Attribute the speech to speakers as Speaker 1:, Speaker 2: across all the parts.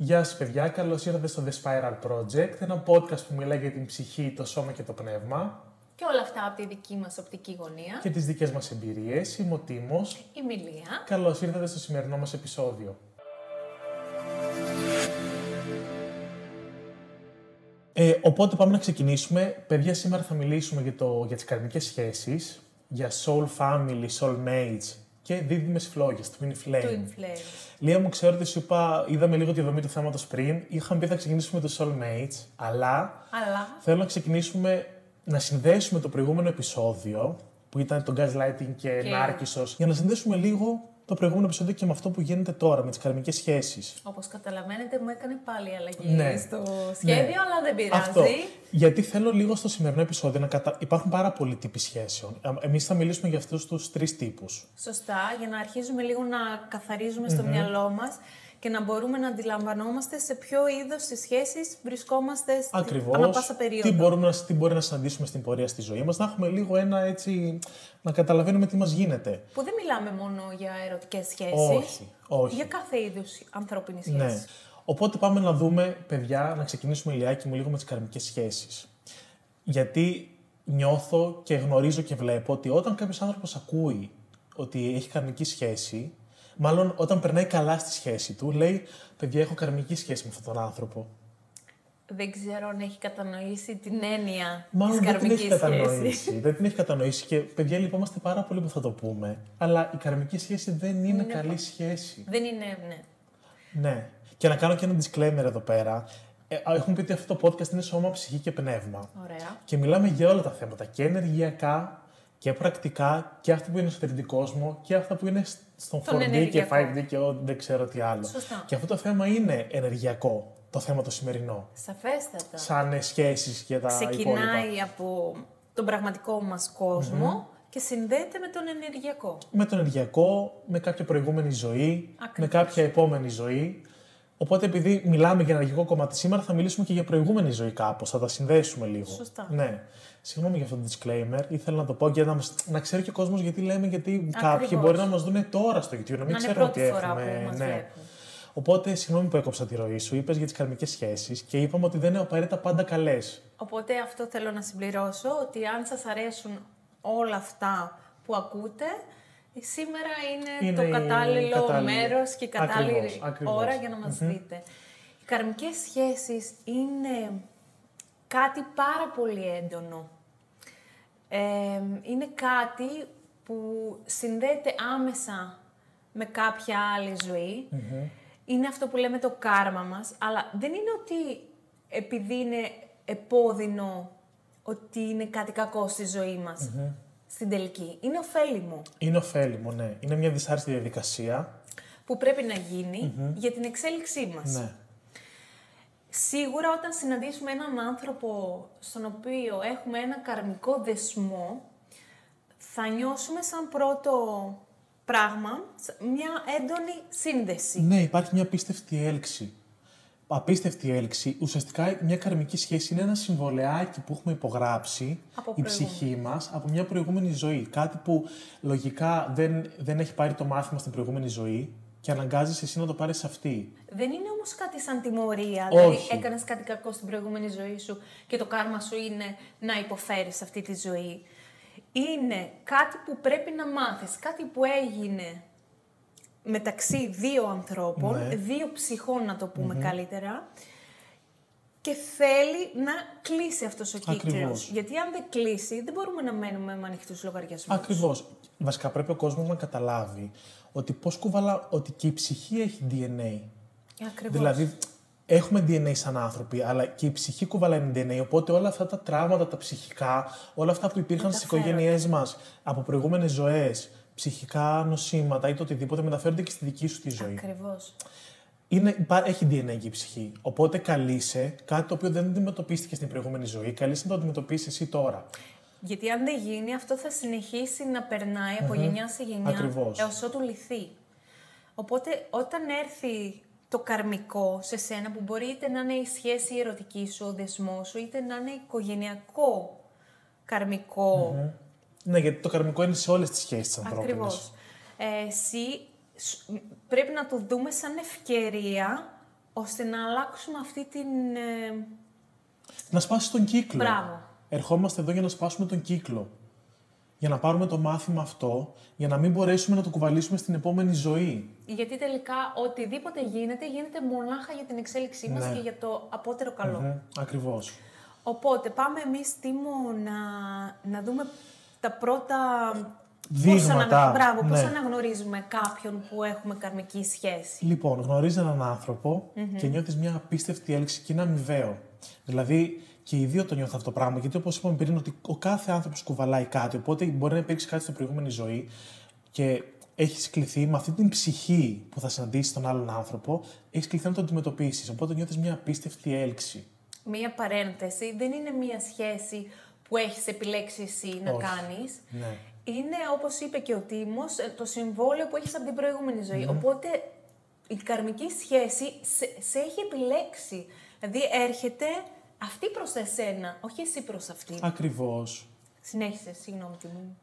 Speaker 1: Γεια σας παιδιά, καλώς ήρθατε στο The Spiral Project, ένα podcast που μιλάει για την ψυχή, το σώμα και το πνεύμα
Speaker 2: Και όλα αυτά από τη δική μας οπτική γωνία.
Speaker 1: και τις δικές μας εμπειρίες. Είμαι ο Τίμος.
Speaker 2: Η Μιλία.
Speaker 1: Καλώς ήρθατε στο σημερινό μας επεισόδιο. Ε, οπότε πάμε να ξεκινήσουμε. Παιδιά, σήμερα θα μιλήσουμε για, το, για τις καρμικές σχέσεις, για soul family, soul mates και δίδυμες φλόγες, twin flame.
Speaker 2: Twin Flames.
Speaker 1: Λία μου, ξέρω ότι σου είπα, είδαμε λίγο τη δομή του θέματος πριν. Είχαμε πει θα ξεκινήσουμε με το soul mates, αλλά
Speaker 2: Αλλά
Speaker 1: θέλω να ξεκινήσουμε να συνδέσουμε το προηγούμενο επεισόδιο που ήταν το gaslighting και,
Speaker 2: Και-
Speaker 1: Νάρκισσος, για να συνδέσουμε λίγο το προηγούμενο επεισόδιο και με αυτό που γίνεται τώρα, με τις καρμικές σχέσεις.
Speaker 2: όπως καταλαβαίνετε μου έκανε πάλι αλλαγή
Speaker 1: Ναι.
Speaker 2: στο σχέδιο,
Speaker 1: Ναι.
Speaker 2: αλλά δεν πειράζει.
Speaker 1: Αυτό. Γιατί θέλω λίγο στο σημερινό επεισόδιο να κατα... Υπάρχουν πάρα πολλοί τύποι σχέσεων. Εμείς θα μιλήσουμε για αυτούς τους τρεις τύπους.
Speaker 2: Σωστά, για να αρχίζουμε λίγο να καθαρίζουμε στο μυαλό μας και να μπορούμε να αντιλαμβανόμαστε σε ποιο είδος της σχέσης βρισκόμαστε στη-
Speaker 1: Ακριβώς.
Speaker 2: ανά πάσα περίοδο.
Speaker 1: Τι, μπορούμε να, τι μπορεί να συναντήσουμε στην πορεία στη ζωή μας, να έχουμε λίγο ένα έτσι. να καταλαβαίνουμε τι μας γίνεται.
Speaker 2: Που δεν μιλάμε μόνο για ερωτικές σχέσεις.
Speaker 1: Όχι, όχι.
Speaker 2: Για κάθε είδους ανθρώπινη σχέση.
Speaker 1: Ναι. Οπότε πάμε να δούμε, παιδιά, να ξεκινήσουμε ηλιάκι μου λίγο με τις καρμικές σχέσεις. Γιατί νιώθω και γνωρίζω και βλέπω ότι όταν κάποιος άνθρωπος ακούει ότι έχει καρμική σχέση, μάλλον όταν περνάει καλά στη σχέση του, λέει: Παιδιά, έχω καρμική σχέση με αυτόν τον άνθρωπο.
Speaker 2: Δεν ξέρω αν έχει κατανοήσει την έννοια
Speaker 1: Μάλλον
Speaker 2: της
Speaker 1: δεν την έχει
Speaker 2: καρμικής σχέσης.
Speaker 1: κατανοήσει. δεν την έχει κατανοήσει και παιδιά λυπόμαστε πάρα πολύ που θα το πούμε. Αλλά η καρμική σχέση δεν είναι καλή σχέση.
Speaker 2: Δεν είναι, ναι.
Speaker 1: Ναι. Και να κάνω και ένα disclaimer εδώ πέρα. Ε, έχουμε πει ότι αυτό το podcast είναι σώμα, ψυχή και πνεύμα.
Speaker 2: Ωραία.
Speaker 1: Και μιλάμε για όλα τα θέματα. Και ενεργειακά και πρακτικά και αυτά που είναι στο 3D κόσμο και αυτά που είναι στον
Speaker 2: Τον
Speaker 1: 4D και
Speaker 2: ενεργειακό.
Speaker 1: 5D και ό, δεν ξέρω τι άλλο.
Speaker 2: Σωστά.
Speaker 1: Και αυτό το θέμα είναι ενεργειακό, το θέμα το σημερινό.
Speaker 2: Σαφέστατα.
Speaker 1: Σαν σχέσεις και τα υπόλοιπα.
Speaker 2: Ξεκινάει από τον πραγματικό μας κοσμο και συνδέεται με τον ενεργειακό.
Speaker 1: με τον ενεργειακό, με κάποια προηγούμενη ζωή,
Speaker 2: Ακριβώς.
Speaker 1: με κάποια επόμενη ζωή. Οπότε, επειδή μιλάμε για ενεργειακό κομμάτι σήμερα, θα μιλήσουμε και για προηγούμενη ζωή κάπως. Θα τα συνδέσουμε λίγο.
Speaker 2: Σωστά.
Speaker 1: Ναι. Συγγνώμη για αυτό το disclaimer. Ήθελα να το πω για να, μας, να ξέρει και ο κόσμος γιατί λέμε, γιατί κάποιοι μπορεί να μας δουν τώρα στο YouTube, να μην
Speaker 2: Να είναι
Speaker 1: ξέρουν
Speaker 2: πρώτη
Speaker 1: ότι
Speaker 2: φορά
Speaker 1: έχουμε.
Speaker 2: που μας
Speaker 1: ναι.
Speaker 2: βλέπουν.
Speaker 1: Οπότε, συγγνώμη που έκοψα τη ροή σου. Είπες για τις καρμικές σχέσεις και είπαμε ότι δεν είναι απαραίτητα πάντα καλές.
Speaker 2: Οπότε αυτό θέλω να συμπληρώσω, ότι αν σας αρέσουν όλα αυτά που ακούτε, σήμερα είναι,
Speaker 1: Είναι η
Speaker 2: το κατάλληλο,
Speaker 1: κατάλληλη-
Speaker 2: μέρος και η κατάλληλη
Speaker 1: Ακριβώς, ακριβώς.
Speaker 2: ώρα για να μας δείτε. Οι καρμικές σχέσεις είναι κάτι πάρα πολύ έντονο. Ε, είναι κάτι που συνδέεται άμεσα με κάποια άλλη ζωή. Είναι αυτό που λέμε το κάρμα μας, αλλά δεν είναι ότι επειδή είναι επώδυνο ότι είναι κάτι κακό στη ζωή μας, στην τελική. Είναι ωφέλιμο
Speaker 1: Είναι ωφέλιμο, ναι. Είναι μια δυσάρεστη διαδικασία.
Speaker 2: που πρέπει να γίνει για την εξέλιξή μας.
Speaker 1: Ναι.
Speaker 2: Σίγουρα όταν συναντήσουμε έναν άνθρωπο στον οποίο έχουμε ένα καρμικό δεσμό, θα νιώσουμε σαν πρώτο πράγμα μια έντονη σύνδεση.
Speaker 1: Ναι, υπάρχει μια απίστευτη έλξη. Απίστευτη έλξη. Ουσιαστικά μια καρμική σχέση είναι ένα συμβολεάκι που έχουμε υπογράψει
Speaker 2: Από
Speaker 1: η ψυχή μας από μια προηγούμενη ζωή. Κάτι που λογικά δεν, δεν έχει πάρει το μάθημα στην προηγούμενη ζωή και αναγκάζεις εσύ να το πάρεις σε αυτή.
Speaker 2: Δεν είναι όμως κάτι σαν τιμωρία,
Speaker 1: Όχι.
Speaker 2: δηλαδή έκανες κάτι κακό στην προηγούμενη ζωή σου και το κάρμα σου είναι να υποφέρεις αυτή τη ζωή. Είναι κάτι που πρέπει να μάθεις, κάτι που έγινε μεταξύ δύο ανθρώπων,
Speaker 1: Ναι.
Speaker 2: δύο ψυχών να το πούμε καλύτερα, και θέλει να κλείσει αυτός ο κύκλος.
Speaker 1: Ακριβώς.
Speaker 2: Γιατί αν δεν κλείσει, δεν μπορούμε να μένουμε με ανοιχτούς λογαριασμούς.
Speaker 1: Ακριβώς. Βασικά πρέπει ο κόσμος να καταλάβει ότι πώς κουβαλά, ότι και η ψυχή έχει DNA.
Speaker 2: Ακριβώς.
Speaker 1: Δηλαδή, έχουμε DNA σαν άνθρωποι, αλλά και η ψυχή κουβαλάει DNA. Οπότε όλα αυτά τα τραύματα, τα ψυχικά, όλα αυτά που υπήρχαν στις
Speaker 2: Μεταφέρονται.
Speaker 1: οικογένειές μας από προηγούμενες ζωές, ψυχικά νοσήματα ή το οτιδήποτε, μεταφέρονται και στη δική σου τη ζωή.
Speaker 2: Ακριβώς.
Speaker 1: Είναι, υπά- έχει DNA και η ψυχή. Οπότε καλείσαι κάτι το οποίο δεν αντιμετωπίστηκε στην προηγούμενη ζωή, καλείσαι να το αντιμετωπίσεις εσύ τώρα.
Speaker 2: Γιατί αν δεν γίνει, αυτό θα συνεχίσει να περνάει από γενιά σε γενιά
Speaker 1: Ακριβώς.
Speaker 2: έως ότου λυθεί. Οπότε όταν έρθει το καρμικό σε σένα, που μπορεί είτε να είναι η σχέση ερωτική σου, ο δεσμός σου, είτε να είναι οικογενειακό καρμικό,
Speaker 1: Ναι, γιατί το καρμικό είναι σε όλες τις σχέσεις της ανθρώπινης.
Speaker 2: ακριβώς. Ε, εσύ σ- πρέπει να το δούμε σαν ευκαιρία ώστε να αλλάξουμε αυτή την... ε,
Speaker 1: Να σπάσει τον κύκλο.
Speaker 2: Μπράβο.
Speaker 1: Ερχόμαστε εδώ για να σπάσουμε τον κύκλο. Για να πάρουμε το μάθημα αυτό, για να μην μπορέσουμε να το κουβαλήσουμε στην επόμενη ζωή.
Speaker 2: Γιατί τελικά οτιδήποτε γίνεται, γίνεται μονάχα για την εξέλιξή μας
Speaker 1: Ναι.
Speaker 2: και για το απότερο καλό.
Speaker 1: Μμμ, Ακριβώς.
Speaker 2: Οπότε πάμε εμείς, Τίμω, να, να δούμε τα πρώτα... Πώς,
Speaker 1: Δείγματα,
Speaker 2: ανα... Μπράβο, πώς
Speaker 1: ναι.
Speaker 2: αναγνωρίζουμε κάποιον που έχουμε καρμική σχέση;
Speaker 1: Λοιπόν, γνωρίζει έναν άνθρωπο και νιώθει μια απίστευτη έλξη και είναι αμοιβαίο. Δηλαδή και οι δύο το νιώθουν αυτό το πράγμα. Γιατί όπως είπαμε πριν, ότι ο κάθε άνθρωπος κουβαλάει κάτι. Οπότε μπορεί να υπήρξει κάτι στην προηγούμενη ζωή και έχεις κληθεί με αυτή την ψυχή που θα συναντήσεις τον άλλον άνθρωπο, έχεις κληθεί να το αντιμετωπίσεις. Οπότε νιώθεις μια απίστευτη έλξη.
Speaker 2: Μία παρένθεση, δεν είναι μία σχέση που έχεις επιλέξει εσύ να
Speaker 1: Όχι.
Speaker 2: κάνεις.
Speaker 1: Ναι.
Speaker 2: Είναι, όπως είπε και ο Τίμος, ε, το συμβόλαιο που έχεις από την προηγούμενη ζωή. Οπότε η καρμική σχέση σε, σε έχει επιλέξει. Δηλαδή έρχεται αυτή προς εσένα, όχι εσύ προς αυτή.
Speaker 1: Ακριβώς.
Speaker 2: Συνέχισε, συγγνώμη Τίμο.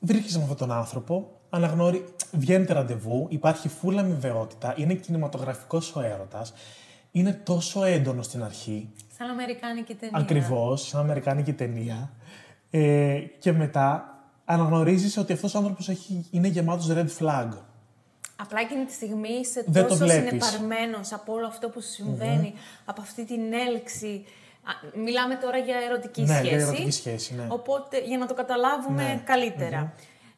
Speaker 1: Βρίσκεσαι με αυτόν τον άνθρωπο, αναγνωρί... βγαίνετε ραντεβού, υπάρχει φούλα αμοιβαιότητα, είναι κινηματογραφικός ο έρωτας, είναι τόσο έντονος στην αρχή,
Speaker 2: Σαν Αμερικάνικη ταινία.
Speaker 1: ακριβώς, σαν Αμερικάνικη ταινία, ε, και μετά αναγνωρίζεις ότι αυτός ο άνθρωπος είναι γεμάτος red flag.
Speaker 2: Απλά εκείνη τη στιγμή είσαι
Speaker 1: Δεν το
Speaker 2: τόσο
Speaker 1: βλέπεις.
Speaker 2: συνεπαρμένος από όλο αυτό που σου συμβαίνει, από αυτή την έλξη. Α, Μιλάμε τώρα για ερωτική
Speaker 1: Ναι,
Speaker 2: σχέση.
Speaker 1: για ερωτική σχέση, ναι.
Speaker 2: Οπότε, για να το καταλάβουμε
Speaker 1: Ναι.
Speaker 2: καλύτερα.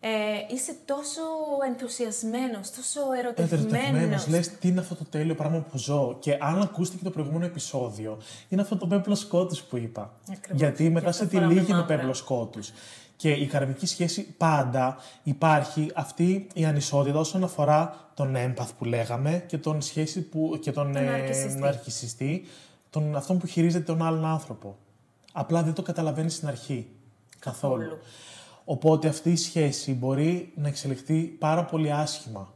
Speaker 2: Ε, είσαι τόσο ενθουσιασμένος, τόσο ερωτευμένος.
Speaker 1: Ερωτευμένο, λες τι είναι αυτό το τέλειο πράγμα που ζω. Και αν ακούσετε και το προηγούμενο επεισόδιο, είναι αυτό το πέπλο σκότους που είπα.
Speaker 2: Ακριβώς.
Speaker 1: Γιατί μετά
Speaker 2: Και
Speaker 1: σε
Speaker 2: αυτό
Speaker 1: τη
Speaker 2: φοράμε
Speaker 1: λίγη είναι
Speaker 2: μαύρα.
Speaker 1: πέπλο σκότους. Και η καρμική σχέση πάντα υπάρχει αυτή η ανισότητα όσον αφορά τον έμπαθ που λέγαμε και τον σχέση που, και τον,
Speaker 2: Τον
Speaker 1: ε,
Speaker 2: ναρκισσιστή.
Speaker 1: ναρκισσιστή, τον, αυτόν που χειρίζεται τον άλλον άνθρωπο. Απλά δεν το καταλαβαίνεις στην αρχή. Καθόλου.
Speaker 2: Καθόλου.
Speaker 1: Οπότε αυτή η σχέση μπορεί να εξελιχθεί πάρα πολύ άσχημα.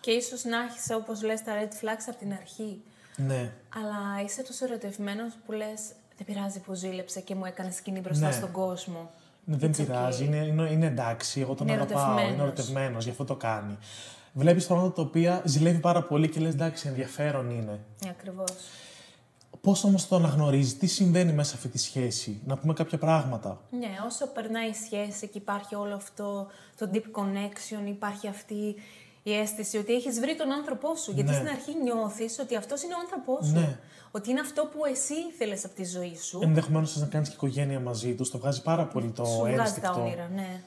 Speaker 2: Και ίσως να έχεις, όπως λες, τα red flags από την αρχή.
Speaker 1: Ναι.
Speaker 2: Αλλά είσαι τόσο ερωτευμένος που λες, δεν πειράζει που ζήλεψε και μου έκανε σκηνή μπροστά
Speaker 1: Ναι.
Speaker 2: στον κόσμο.
Speaker 1: Ναι, δεν
Speaker 2: It's okay.
Speaker 1: πειράζει, είναι, είναι, είναι εντάξει, εγώ τον
Speaker 2: Είναι
Speaker 1: αγαπάω,
Speaker 2: ερωτευμένος.
Speaker 1: είναι ερωτευμένος, γι' αυτό το κάνει. Βλέπεις πράγματα τα οποία ζηλεύει πάρα πολύ και λες εντάξει, ενδιαφέρον είναι.
Speaker 2: Ναι, ακριβώς.
Speaker 1: Πώς όμως το αναγνωρίζεις, τι συμβαίνει μέσα σε αυτή τη σχέση, να πούμε κάποια πράγματα.
Speaker 2: Ναι, όσο περνάει η σχέση και υπάρχει όλο αυτό το deep connection, υπάρχει αυτή η αίσθηση ότι έχεις βρει τον άνθρωπό σου. Γιατί
Speaker 1: Ναι.
Speaker 2: στην αρχή νιώθεις ότι αυτός είναι ο άνθρωπός σου.
Speaker 1: Ναι.
Speaker 2: Ότι είναι αυτό που εσύ ήθελες από τη ζωή σου.
Speaker 1: Ενδεχομένως να κάνεις και οικογένεια μαζί τους, το βγάζει πάρα πολύ το
Speaker 2: σου βγάζει τα
Speaker 1: ένστικτο
Speaker 2: όνειρα, ναι.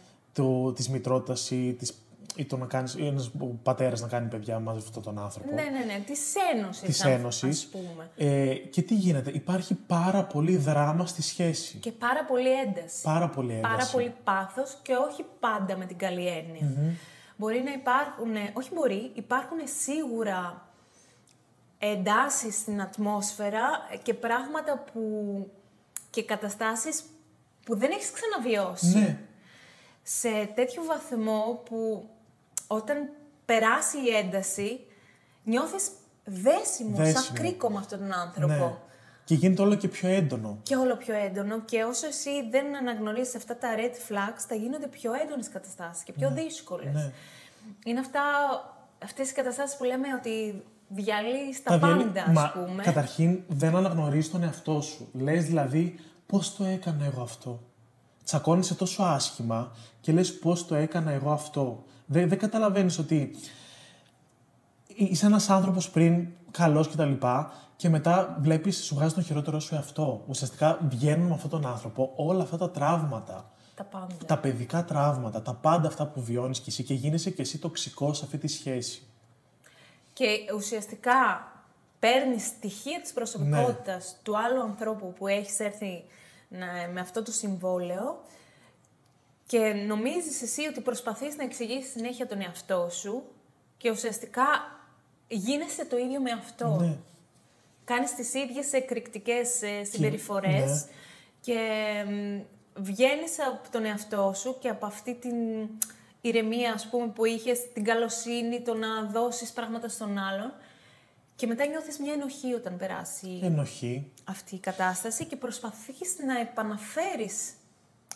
Speaker 1: της μητρότητας ή, της, ή το να κάνεις, ένας πατέρας να κάνει παιδιά μαζί με αυτόν τον άνθρωπο.
Speaker 2: Ναι, ναι, ναι, της ένωσης,
Speaker 1: Της
Speaker 2: αν-
Speaker 1: ένωσης.
Speaker 2: ας πούμε.
Speaker 1: Ε, και τι γίνεται, υπάρχει πάρα πολύ δράμα στη σχέση.
Speaker 2: Και πάρα πολύ ένταση.
Speaker 1: Πάρα πολύ ένταση.
Speaker 2: Πάρα πολύ πάθος και όχι πάντα με την καλή έννοια. Μπορεί να υπάρχουν, όχι μπορεί, υπάρχουν σίγουρα εντάσεις στην ατμόσφαιρα και πράγματα που και καταστάσεις που δεν έχεις ξαναβιώσει.
Speaker 1: Ναι,
Speaker 2: Σε τέτοιο βαθμό που όταν περάσει η ένταση νιώθεις δέσιμο, σαν
Speaker 1: Δέσιμο.
Speaker 2: κρίκο με αυτόν τον άνθρωπο.
Speaker 1: ναι. Και γίνεται όλο και πιο έντονο.
Speaker 2: Και όλο πιο έντονο και όσο εσύ δεν αναγνωρίζεις αυτά τα red flags, θα γίνονται πιο έντονες καταστάσεις και πιο δύσκολες.
Speaker 1: ναι.
Speaker 2: Είναι αυτά, αυτές οι καταστάσεις που λέμε ότι διαλύεις τα,
Speaker 1: Τα διαλύ-
Speaker 2: πάντα, ας
Speaker 1: Μα,
Speaker 2: πούμε.
Speaker 1: Καταρχήν δεν αναγνωρίζεις τον εαυτό σου. Λες δηλαδή πώς το έκανα εγώ αυτό. Τσακώνεσαι τόσο άσχημα και λες πώς το έκανα εγώ αυτό. Δεν, δεν καταλαβαίνεις ότι είσαι ένας άνθρωπος πριν καλός και τα λοιπά και μετά βλέπεις σου βγάζει τον χειρότερο σου εαυτό. Ουσιαστικά βγαίνουν με αυτόν τον άνθρωπο όλα αυτά τα τραύματα.
Speaker 2: Τα πάντα.
Speaker 1: Τα παιδικά τραύματα, τα πάντα αυτά που βιώνεις κι εσύ και γίνεσαι κι εσύ τοξικός σε αυτή τη σχέση.
Speaker 2: Και ουσιαστικά παίρνεις στοιχεία της προσωπικότητας
Speaker 1: Ναι.
Speaker 2: του άλλου ανθρώπου που έχεις έρθει να- με αυτό το συμβόλαιο και νομίζεις εσύ ότι προσπαθείς να εξηγήσεις συνέχεια τον εαυτό σου και ουσιαστικά γίνεσαι το ίδιο με αυτό.
Speaker 1: Ναι.
Speaker 2: Κάνεις τις ίδιες εκρηκτικές ε, συμπεριφορές
Speaker 1: ναι.
Speaker 2: και μ, βγαίνεις από τον εαυτό σου και από αυτή την ηρεμία, ας πούμε, που είχες, την καλοσύνη, το να δώσεις πράγματα στον άλλον και μετά νιώθεις μια ενοχή όταν περάσει
Speaker 1: Ενοχή.
Speaker 2: αυτή η κατάσταση και προσπαθείς να επαναφέρεις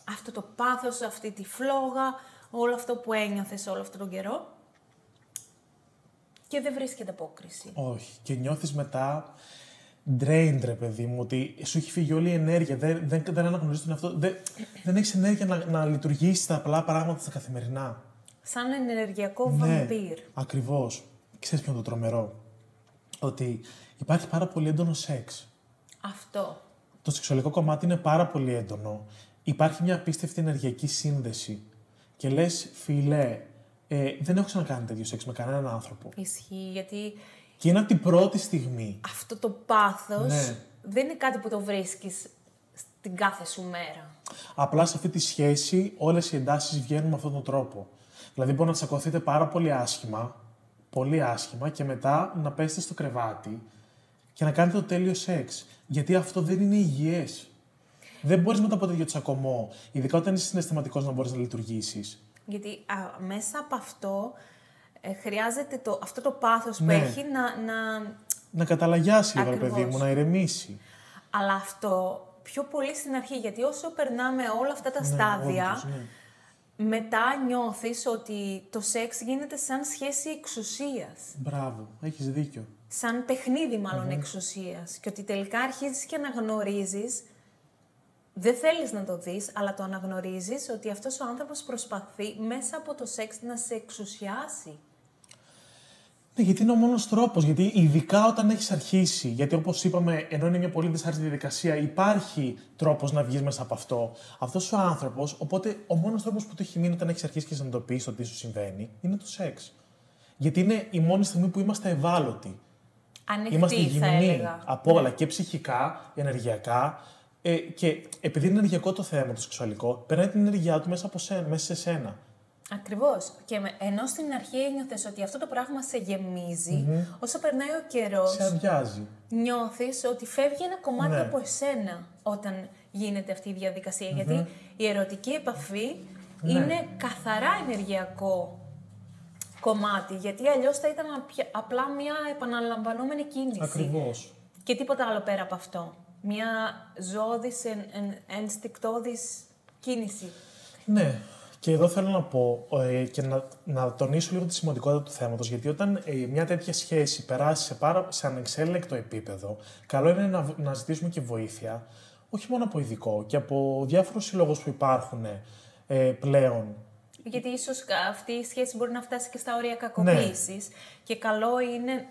Speaker 2: αυτό το πάθος, αυτή τη φλόγα, όλο αυτό που ένιωθες όλο αυτόν τον καιρό και δεν βρίσκεται απόκριση.
Speaker 1: Όχι. Και νιώθεις μετά drained, ρε παιδί μου, ότι σου έχει φύγει όλη η ενέργεια. Δεν, δεν, δεν αναγνωρίζεις τον εαυτό. Δεν, δεν έχεις ενέργεια να, να λειτουργήσεις τα απλά πράγματα στα καθημερινά.
Speaker 2: Σαν ενεργειακό
Speaker 1: Ναι.
Speaker 2: βαμπύρ.
Speaker 1: Ακριβώς. Ξέρεις ποιο είναι το τρομερό; Ότι υπάρχει πάρα πολύ έντονο σεξ.
Speaker 2: Αυτό.
Speaker 1: Το σεξουαλικό κομμάτι είναι πάρα πολύ έντονο. Υπάρχει μια απίστευτη ενεργειακή σύνδεση. Και λες, φιλέ, ε, δεν έχω ξανακάνει τέτοιο σεξ με κανέναν άνθρωπο.
Speaker 2: Ισχύει, γιατί
Speaker 1: Και είναι από την πρώτη στιγμή.
Speaker 2: αυτό το πάθος
Speaker 1: Ναι.
Speaker 2: δεν είναι κάτι που το βρίσκεις στην κάθε σου μέρα.
Speaker 1: Απλά σε αυτή τη σχέση όλες οι εντάσεις βγαίνουν με αυτόν τον τρόπο. Δηλαδή, μπορεί να τσακωθείτε πάρα πολύ άσχημα, πολύ άσχημα, και μετά να πέσετε στο κρεβάτι και να κάνετε το τέλειο σεξ. Γιατί αυτό δεν είναι υγιές. Δεν μπορείς μετά από τέτοιο τσακωμό, ειδικά όταν είσαι συναισθηματικός, να μπορείς να λειτουργήσεις.
Speaker 2: Γιατί α, μέσα από αυτό ε, χρειάζεται το, αυτό το πάθος που
Speaker 1: Ναι.
Speaker 2: έχει να, να...
Speaker 1: Να καταλαγιάσει λίγο, ρε
Speaker 2: Ακριβώς.
Speaker 1: παιδί μου, να ηρεμήσει.
Speaker 2: Αλλά αυτό πιο πολύ στην αρχή, γιατί όσο περνάμε όλα αυτά τα στάδια,
Speaker 1: όντως, ναι.
Speaker 2: μετά νιώθεις ότι το σεξ γίνεται σαν σχέση εξουσίας.
Speaker 1: Μπράβο, έχεις δίκιο.
Speaker 2: σαν παιχνίδι μάλλον εξουσίας και ότι τελικά αρχίζεις και αναγνωρίζεις, δεν θέλεις να το δεις, αλλά το αναγνωρίζεις ότι αυτός ο άνθρωπος προσπαθεί μέσα από το σεξ να σε εξουσιάσει.
Speaker 1: Ναι, γιατί είναι ο μόνος τρόπος. Γιατί ειδικά όταν έχεις αρχίσει, γιατί όπως είπαμε, ενώ είναι μια πολύ δυσάρεστη διαδικασία, υπάρχει τρόπος να βγεις μέσα από αυτό. Αυτός ο άνθρωπος, οπότε ο μόνος τρόπος που το έχει μείνει όταν έχεις αρχίσει και συνειδητοποιήσει το τι σου συμβαίνει, είναι το σεξ. Γιατί είναι η μόνη στιγμή που είμαστε ευάλωτοι.
Speaker 2: Ανοιχτή
Speaker 1: Είμαστε
Speaker 2: θα
Speaker 1: γυμνοί
Speaker 2: έλεγα.
Speaker 1: από όλα, και ψυχικά, ενεργειακά. Ε, και επειδή είναι ενεργειακό το θέμα το σεξουαλικό, περνάει την ενέργειά του μέσα, από σένα, μέσα σε σένα.
Speaker 2: Ακριβώς. Και με- ενώ στην αρχή ένιωθες ότι αυτό το πράγμα σε γεμιζει όσο περνάει ο καιρός,
Speaker 1: Σε αδειάζει.
Speaker 2: νιώθεις ότι φεύγει ένα κομμάτι
Speaker 1: Ναι.
Speaker 2: από εσένα όταν γίνεται αυτή η διαδικασια Γιατί η ερωτική επαφή
Speaker 1: Ναι.
Speaker 2: είναι καθαρά ενεργειακό κομμάτι. Γιατί αλλιώς θα ήταν απια- απλά μια επαναλαμβανόμενη κίνηση.
Speaker 1: Ακριβώς.
Speaker 2: Και τίποτα άλλο πέρα από αυτό. Μια ζώδης, εν, εν, ενστικτώδης κίνηση.
Speaker 1: Ναι. Και εδώ θέλω να πω ε, και να, να τονίσω λίγο τη σημαντικότητα του θέματος, γιατί όταν ε, μια τέτοια σχέση περάσει σε, πάρα, σε ανεξέλεγκτο επίπεδο, καλό είναι να, να ζητήσουμε και βοήθεια, όχι μόνο από ειδικό, και από διάφορους συλλόγους που υπάρχουν ε, πλέον.
Speaker 2: Γιατί ίσως αυτή η σχέση μπορεί να φτάσει και στα όρια κακοποίησης. Και καλό είναι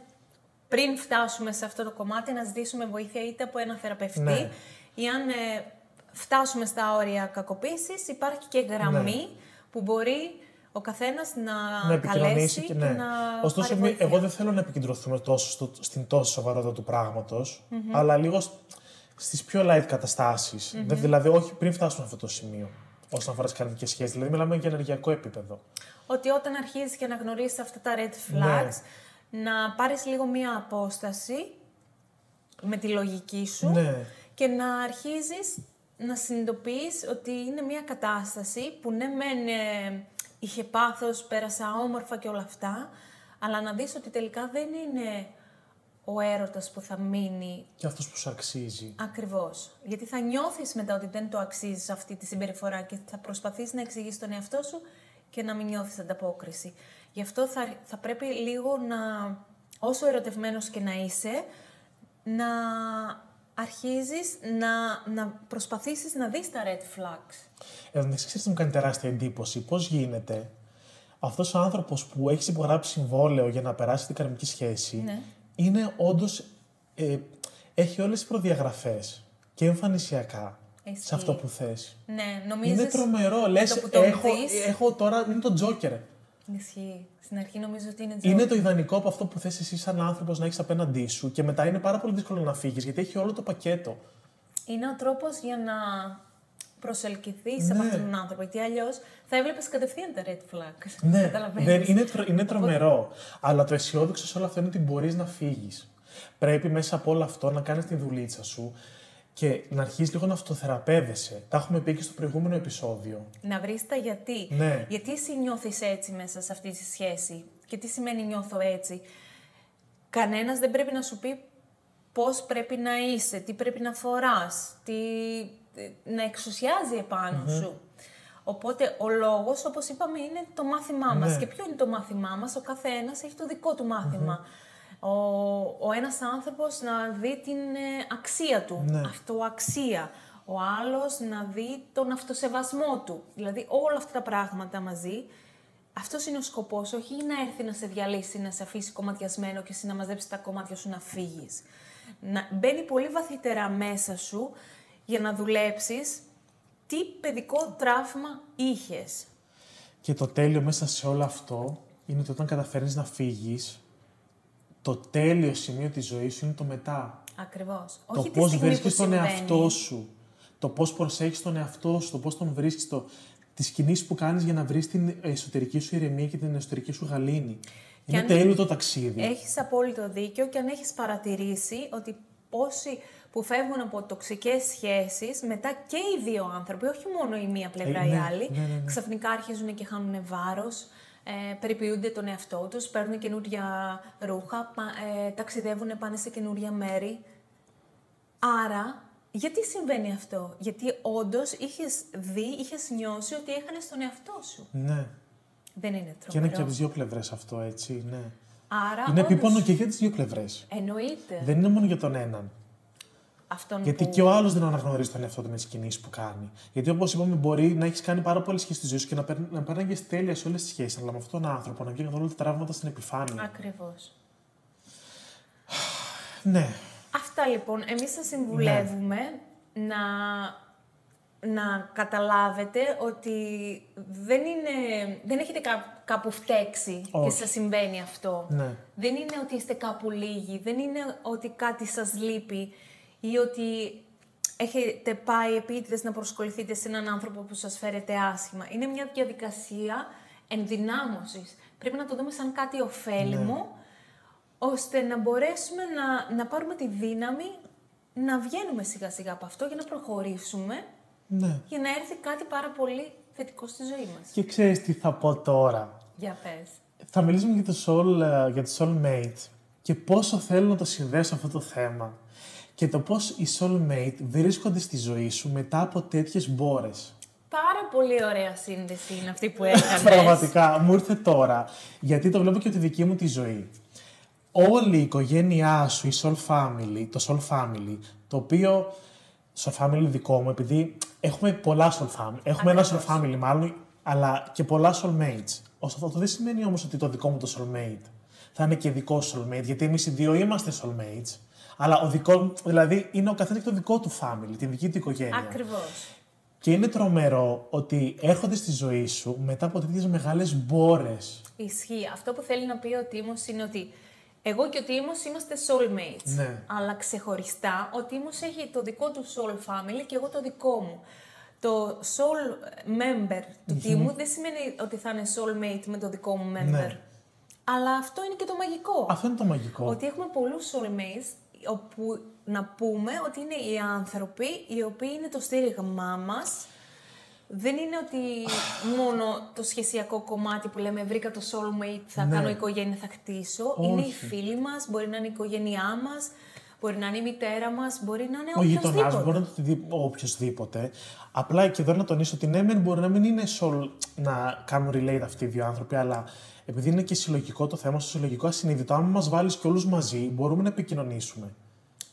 Speaker 2: πριν φτάσουμε σε αυτό το κομμάτι να ζητήσουμε βοήθεια είτε από ένα θεραπευτή
Speaker 1: Ναι.
Speaker 2: ή αν ε, φτάσουμε στα όρια κακοποίησης υπάρχει και γραμμή που μπορεί ο καθένας να,
Speaker 1: να επικοινωνήσει
Speaker 2: καλέσει
Speaker 1: και,
Speaker 2: και,
Speaker 1: ναι.
Speaker 2: να
Speaker 1: Ωστόσο,
Speaker 2: πάρει
Speaker 1: μη-
Speaker 2: βοήθεια.
Speaker 1: εγώ δεν θέλω να επικεντρωθούμε τόσο στο, στην τόσο σοβαρότητα του πραγματος αλλά λίγο σ- στις πιο light καταστασεις Δε- δηλαδή, όχι πριν φτάσουμε σε αυτό το σημείο, όσον αφορά τις καρμικές σχέσεις. Δηλαδή, μιλάμε για ενεργειακό επίπεδο.
Speaker 2: Ότι όταν αρχίζεις και να γνωρίσεις αυτά τα red
Speaker 1: Ναι.
Speaker 2: Flags, να πάρεις λίγο μία απόσταση με τη λογική σου
Speaker 1: Ναι.
Speaker 2: και να αρχίζεις να συνειδητοποιείς ότι είναι μία κατάσταση που ναι μεν ε, είχε πάθος, πέρασα όμορφα και όλα αυτά, αλλά να δεις ότι τελικά δεν είναι ο έρωτας που θα μείνει
Speaker 1: Και αυτός που σου αξίζει.
Speaker 2: Ακριβώς. Γιατί θα νιώθεις μετά ότι δεν το αξίζεις αυτή τη συμπεριφορά και θα προσπαθείς να εξηγήσεις τον εαυτό σου και να μην νιώθεις ανταπόκριση. Γι' αυτό θα, θα πρέπει λίγο να, όσο ερωτευμένος και να είσαι, να αρχίζεις να, να προσπαθήσεις να δεις τα red flags.
Speaker 1: Εδώ μεταξύ, ξέρεις τι μου κάνει τεράστια εντύπωση. Πώς γίνεται αυτός ο άνθρωπος που έχεις υπογράψει συμβόλαιο για να περάσει την καρμική σχέση,
Speaker 2: Ναι.
Speaker 1: είναι όντως. Ε, έχει όλες τις προδιαγραφές και εμφανισιακά
Speaker 2: Ισχύει.
Speaker 1: σε αυτό που θες.
Speaker 2: Ναι, νομίζεις...
Speaker 1: Είναι τρομερό. Λες,
Speaker 2: το που τον
Speaker 1: έχω,
Speaker 2: δεις-
Speaker 1: έχω τώρα. Είναι το Τζόκερ.
Speaker 2: Ισχύει. Στην αρχή νομίζω ότι είναι
Speaker 1: Είναι
Speaker 2: joke.
Speaker 1: το ιδανικό από αυτό που θες εσύ σαν άνθρωπος να έχεις απέναντί σου και μετά είναι πάρα πολύ δύσκολο να φύγεις γιατί έχει όλο το πακέτο.
Speaker 2: Είναι ο τρόπος για να προσελκυθείς από
Speaker 1: Ναι.
Speaker 2: αυτόν τον άνθρωπο. Γιατί αλλιώς θα έβλεπες κατευθείαν τα red flags.
Speaker 1: Ναι,
Speaker 2: Καταλαβαίνεις.
Speaker 1: δεν, είναι, τρο- είναι τρομερό. Αλλά το αισιόδοξο σε όλο αυτό είναι ότι μπορείς να φύγεις. Πρέπει μέσα από όλο αυτό να κάνεις τη δουλίτσα σου και να αρχίσεις λίγο να αυτοθεραπεύεσαι. Τα έχουμε πει και στο προηγούμενο επεισόδιο.
Speaker 2: Να βρεις τα γιατί.
Speaker 1: Ναι.
Speaker 2: Γιατί εσύ νιώθεις έτσι μέσα σε αυτή τη σχέση; Και τι σημαίνει νιώθω έτσι; Κανένας δεν πρέπει να σου πει πώς πρέπει να είσαι, τι πρέπει να φοράς, τι... να εξουσιάζει επάνω σου. Οπότε ο λόγος, όπως είπαμε, είναι το μάθημά μας.
Speaker 1: Ναι.
Speaker 2: Και ποιο είναι το μάθημά μας, ο καθένας έχει το δικό του μαθημα Ο, ο ένας άνθρωπος να δει την ε, αξία του,
Speaker 1: Ναι.
Speaker 2: αυτοαξία. Ο άλλος να δει τον αυτοσεβασμό του. Δηλαδή όλα αυτά τα πράγματα μαζί. Αυτός είναι ο σκοπός, όχι να έρθει να σε διαλύσει, να σε αφήσει κομματιασμένο και εσύ να μαζέψεις τα κομμάτια σου να φύγεις. Να μπαίνει πολύ βαθύτερα μέσα σου για να δουλέψεις τι παιδικό τραύμα είχες.
Speaker 1: Και το τέλειο μέσα σε όλο αυτό είναι ότι όταν καταφέρνεις να φύγεις, το τέλειο σημείο της ζωής σου είναι το μετά.
Speaker 2: Ακριβώς.
Speaker 1: το
Speaker 2: όχι τη
Speaker 1: πώς
Speaker 2: στιγμή
Speaker 1: βρίσκεις
Speaker 2: που
Speaker 1: τον
Speaker 2: συμβαίνει.
Speaker 1: εαυτό σου. Το πώς προσέχεις τον εαυτό σου, το πώς τον βρίσκεις, το... τις κινήσεις που κάνεις για να βρεις την εσωτερική σου ηρεμία και την εσωτερική σου γαλήνη. Είναι
Speaker 2: αν-
Speaker 1: τέλειο το ταξίδι.
Speaker 2: Έχεις απόλυτο δίκιο και αν έχεις παρατηρήσει ότι πόσοι που φεύγουν από τοξικές σχέσεις, μετά και οι δύο άνθρωποι, όχι μόνο η μία πλευρά
Speaker 1: Ε,
Speaker 2: η
Speaker 1: ναι,
Speaker 2: άλλη,
Speaker 1: ναι, ναι, ναι.
Speaker 2: ξαφνικά αρχίζουν και χάνουν βάρος, ε, περιποιούνται τον εαυτό τους, παίρνουν καινούρια ρούχα, πα- ε, ταξιδεύουν, πάνε σε καινούρια μέρη. Άρα, γιατί συμβαίνει αυτό, Γιατί όντως είχες δει, είχες νιώσει ότι έχανες τον εαυτό σου.
Speaker 1: Ναι.
Speaker 2: Δεν είναι
Speaker 1: Και είναι
Speaker 2: τρομερό.
Speaker 1: και από τις δύο πλευρές αυτό, έτσι, ναι.
Speaker 2: Άρα,
Speaker 1: είναι
Speaker 2: όντως,
Speaker 1: επίπονο και για τις δύο πλευρές.
Speaker 2: Εννοείται.
Speaker 1: Δεν είναι μόνο για τον έναν.
Speaker 2: Αυτόν
Speaker 1: Γιατί
Speaker 2: που...
Speaker 1: και ο άλλος δεν αναγνωρίζει τον εαυτό του με τις κινήσεις που κάνει. Γιατί όπως είπαμε, μπορεί να έχεις κάνει πάρα πολλές σχέσεις στη ζωή σου και να, παίρν- να παίρνει τέλειας σε όλες τις σχέσεις. Αλλά με αυτόν τον άνθρωπο να βγει καθόλου τα τραύματα στην επιφάνεια.
Speaker 2: Ακριβώς.
Speaker 1: Ναι.
Speaker 2: Αυτά λοιπόν, εμείς σας συμβουλεύουμε
Speaker 1: Ναι.
Speaker 2: να, να καταλάβετε ότι δεν, είναι, δεν έχετε κά- κάπου φταίξει και
Speaker 1: Όχι.
Speaker 2: σας συμβαίνει αυτό.
Speaker 1: Ναι.
Speaker 2: Δεν είναι ότι είστε κάπου λίγοι, δεν είναι ότι κάτι σας λείπει ή ότι έχετε πάει επίτηδες να προσκοληθείτε σε έναν άνθρωπο που σας φέρετε άσχημα. Είναι μια διαδικασία ενδυνάμωσης. Πρέπει να το δούμε σαν κάτι ωφέλιμο, ώστε να μπορέσουμε να, να πάρουμε τη δύναμη να βγαίνουμε σιγά σιγά από αυτό για να προχωρήσουμε,
Speaker 1: ναι.
Speaker 2: για να έρθει κάτι πάρα πολύ θετικό στη ζωή μας.
Speaker 1: Και ξέρεις τι θα πω τώρα.
Speaker 2: Για πες.
Speaker 1: Θα μιλήσουμε για το, soul, ε, για το soulmate και πόσο θέλω να το συνδέσω αυτό το θέμα. Και το πώς οι soulmate βρίσκονται στη ζωή σου μετά από τέτοιες μπόρες.
Speaker 2: Πάρα πολύ ωραία σύνδεση είναι αυτή που έκανες.
Speaker 1: Πραγματικά, μου ήρθε τώρα, γιατί το βλέπω και από τη δική μου τη ζωή. Όλη η οικογένειά σου, η Soul Family, το Soul Family, το οποίο Soul Family δικό μου, επειδή έχουμε πολλά Soul Family, έχουμε ένα Soul
Speaker 2: Ακριβώς.
Speaker 1: Family μάλλον, αλλά και πολλά Soulmates. Ωστόσο, αυτό δεν σημαίνει όμως ότι το δικό μου το Soulmate θα είναι και δικό σου Soulmate, γιατί εμείς οι δύο είμαστε Soulmates, αλλά ο δικό μου, δηλαδή είναι ο καθένας και το δικό του family, την δική του οικογένεια.
Speaker 2: Ακριβώς.
Speaker 1: Και είναι τρομερό ότι έρχονται στη ζωή σου μετά από τέτοιες μεγάλες μπόρες.
Speaker 2: Ισχύει. Αυτό που θέλει να πει ο Τίμος είναι ότι εγώ και ο Τίμος είμαστε soulmates.
Speaker 1: Ναι.
Speaker 2: Αλλά ξεχωριστά, ο Τίμος έχει το δικό του soul family και εγώ το δικό μου. Το soul member του Τίμου δεν σημαίνει ότι θα είναι soulmate με το δικό μου member.
Speaker 1: Ναι.
Speaker 2: Αλλά αυτό είναι και το μαγικό.
Speaker 1: Αυτό είναι το μαγικό.
Speaker 2: Ότι έχουμε πολλούς soulmates, όπου να πούμε ότι είναι οι άνθρωποι οι οποίοι είναι το στήριγμά μας. Δεν είναι ότι μόνο το σχεσιακό κομμάτι που λέμε βρήκα το soulmate, θα
Speaker 1: Ναι.
Speaker 2: κάνω οικογένεια, θα χτίσω. Είναι οι
Speaker 1: Όχι.
Speaker 2: φίλοι μας, μπορεί να είναι η οικογένειά μας, μπορεί να είναι η μητέρα μας, μπορεί να είναι
Speaker 1: Ο γειτονά
Speaker 2: οποιοδήποτε.
Speaker 1: μπορεί να το δει οποιοδήποτε. Απλά και εδώ να τονίσω ότι ναι, μεν μπορεί να μην είναι soul να κάνουν relate αυτοί οι δύο άνθρωποι, αλλά επειδή είναι και συλλογικό το θέμα, στο συλλογικό ασυνείδητο, αν μας βάλεις και όλους μαζί, μπορούμε να επικοινωνήσουμε.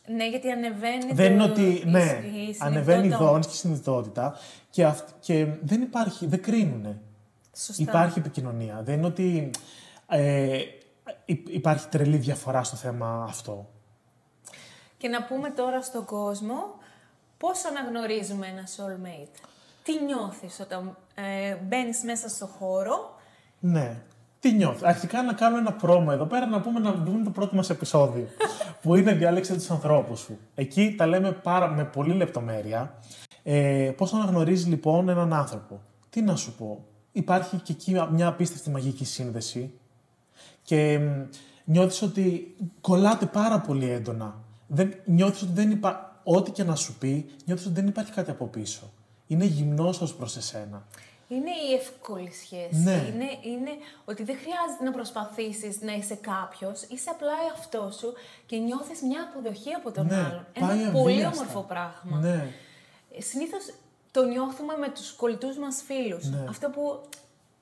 Speaker 2: Ναι, γιατί ανεβαίνει
Speaker 1: Δεν είναι
Speaker 2: το-
Speaker 1: ότι,
Speaker 2: η-
Speaker 1: ναι,
Speaker 2: η
Speaker 1: ανεβαίνει η
Speaker 2: συνειδητότητα.
Speaker 1: δόνηση και η συνειδητότητα και, αυ- και δεν υπάρχει, δεν κρίνουνε.
Speaker 2: Σωστά.
Speaker 1: Υπάρχει επικοινωνία. Δεν είναι ότι ε, υ- υπάρχει τρελή διαφορά στο θέμα αυτό.
Speaker 2: Και να πούμε τώρα στον κόσμο πώς αναγνωρίζουμε ένα soulmate. Τι νιώθεις όταν ε, μπαίνεις μέσα στο χώρο
Speaker 1: Ναι. Τι νιώθει. Αρχικά να κάνω ένα πρόμο εδώ πέρα να πούμε να δούμε το πρώτο μας επεισόδιο. που είναι διάλεξε τους ανθρώπους σου. Εκεί τα λέμε πάρα, με πολύ λεπτομέρεια. Ε, πώς αναγνωρίζεις λοιπόν έναν άνθρωπο. Τι να σου πω. Υπάρχει και εκεί μια απίστευτη μαγική σύνδεση και μ, νιώθεις ότι κολλάτε πάρα πολύ έντονα. Δεν, νιώθεις ότι δεν υπάρχει, ό,τι και να σου πει, νιώθεις ότι δεν υπάρχει κάτι από πίσω. Είναι γυμνός ως προς εσένα.
Speaker 2: Είναι η εύκολη σχέση.
Speaker 1: Ναι.
Speaker 2: Είναι, είναι ότι δεν χρειάζεται να προσπαθήσεις να είσαι κάποιος, είσαι απλά εαυτός σου και νιώθεις μια αποδοχή από τον
Speaker 1: ναι,
Speaker 2: άλλον.
Speaker 1: πάει
Speaker 2: Ένα πολύ
Speaker 1: αβίαστα.
Speaker 2: όμορφο πράγμα.
Speaker 1: Ναι.
Speaker 2: Συνήθως το νιώθουμε με τους κολλητούς μας φίλους.
Speaker 1: Ναι.
Speaker 2: Αυτό που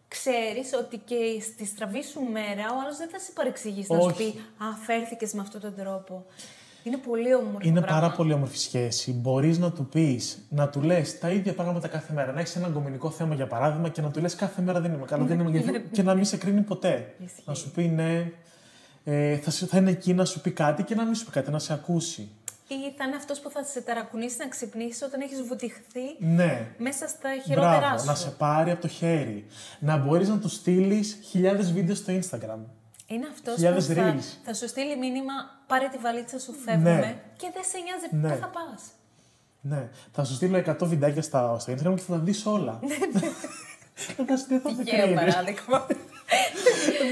Speaker 2: ξέρεις ότι και στη στραβή σου μέρα ο άλλος δεν θα σε παρεξηγήσει να σου
Speaker 1: Όχι.
Speaker 2: πει «Α, φέρθηκες με αυτόν τον τρόπο». Είναι πολύ όμορφο
Speaker 1: Είναι
Speaker 2: πράγμα.
Speaker 1: πάρα πολύ όμορφη σχέση. Μπορείς να του πεις, να του λες τα ίδια πράγματα κάθε μέρα. Να έχεις ένα αγκομινικό θέμα για παράδειγμα και να του λες κάθε μέρα δεν είμαι καλά, δεν είμαι καλά και να μην σε κρίνει ποτέ.
Speaker 2: Ισχύει.
Speaker 1: να σου πει ναι, ε, θα, σου- θα είναι εκεί να σου πει κάτι και να μην σου πει κάτι, να σε ακούσει.
Speaker 2: Ή θα είναι αυτός που θα σε ταρακουνήσει να ξυπνήσεις όταν έχεις βουτυχθεί
Speaker 1: Ναι.
Speaker 2: μέσα στα χειρότερά
Speaker 1: Μπράβο,
Speaker 2: σου.
Speaker 1: να σε πάρει από το χέρι. Να μπορείς να του στείλεις χιλιάδες βίντεο στο Instagram.
Speaker 2: Είναι αυτός
Speaker 1: Χιλιάδες
Speaker 2: που θα,
Speaker 1: reels.
Speaker 2: θα σου στείλει μήνυμα «Πάρε τη βαλίτσα σου, φεύγουμε»
Speaker 1: Ναι.
Speaker 2: και δεν σε νοιάζει
Speaker 1: Ναι.
Speaker 2: πού θα πας.
Speaker 1: Ναι. Θα σου στείλω 100 βιντεάκια στα, στο Instagram και θα τα δεις όλα. Θα τα στείλω, θα τα
Speaker 2: Τυχαίο
Speaker 1: κρίνεις.
Speaker 2: παράδειγμα.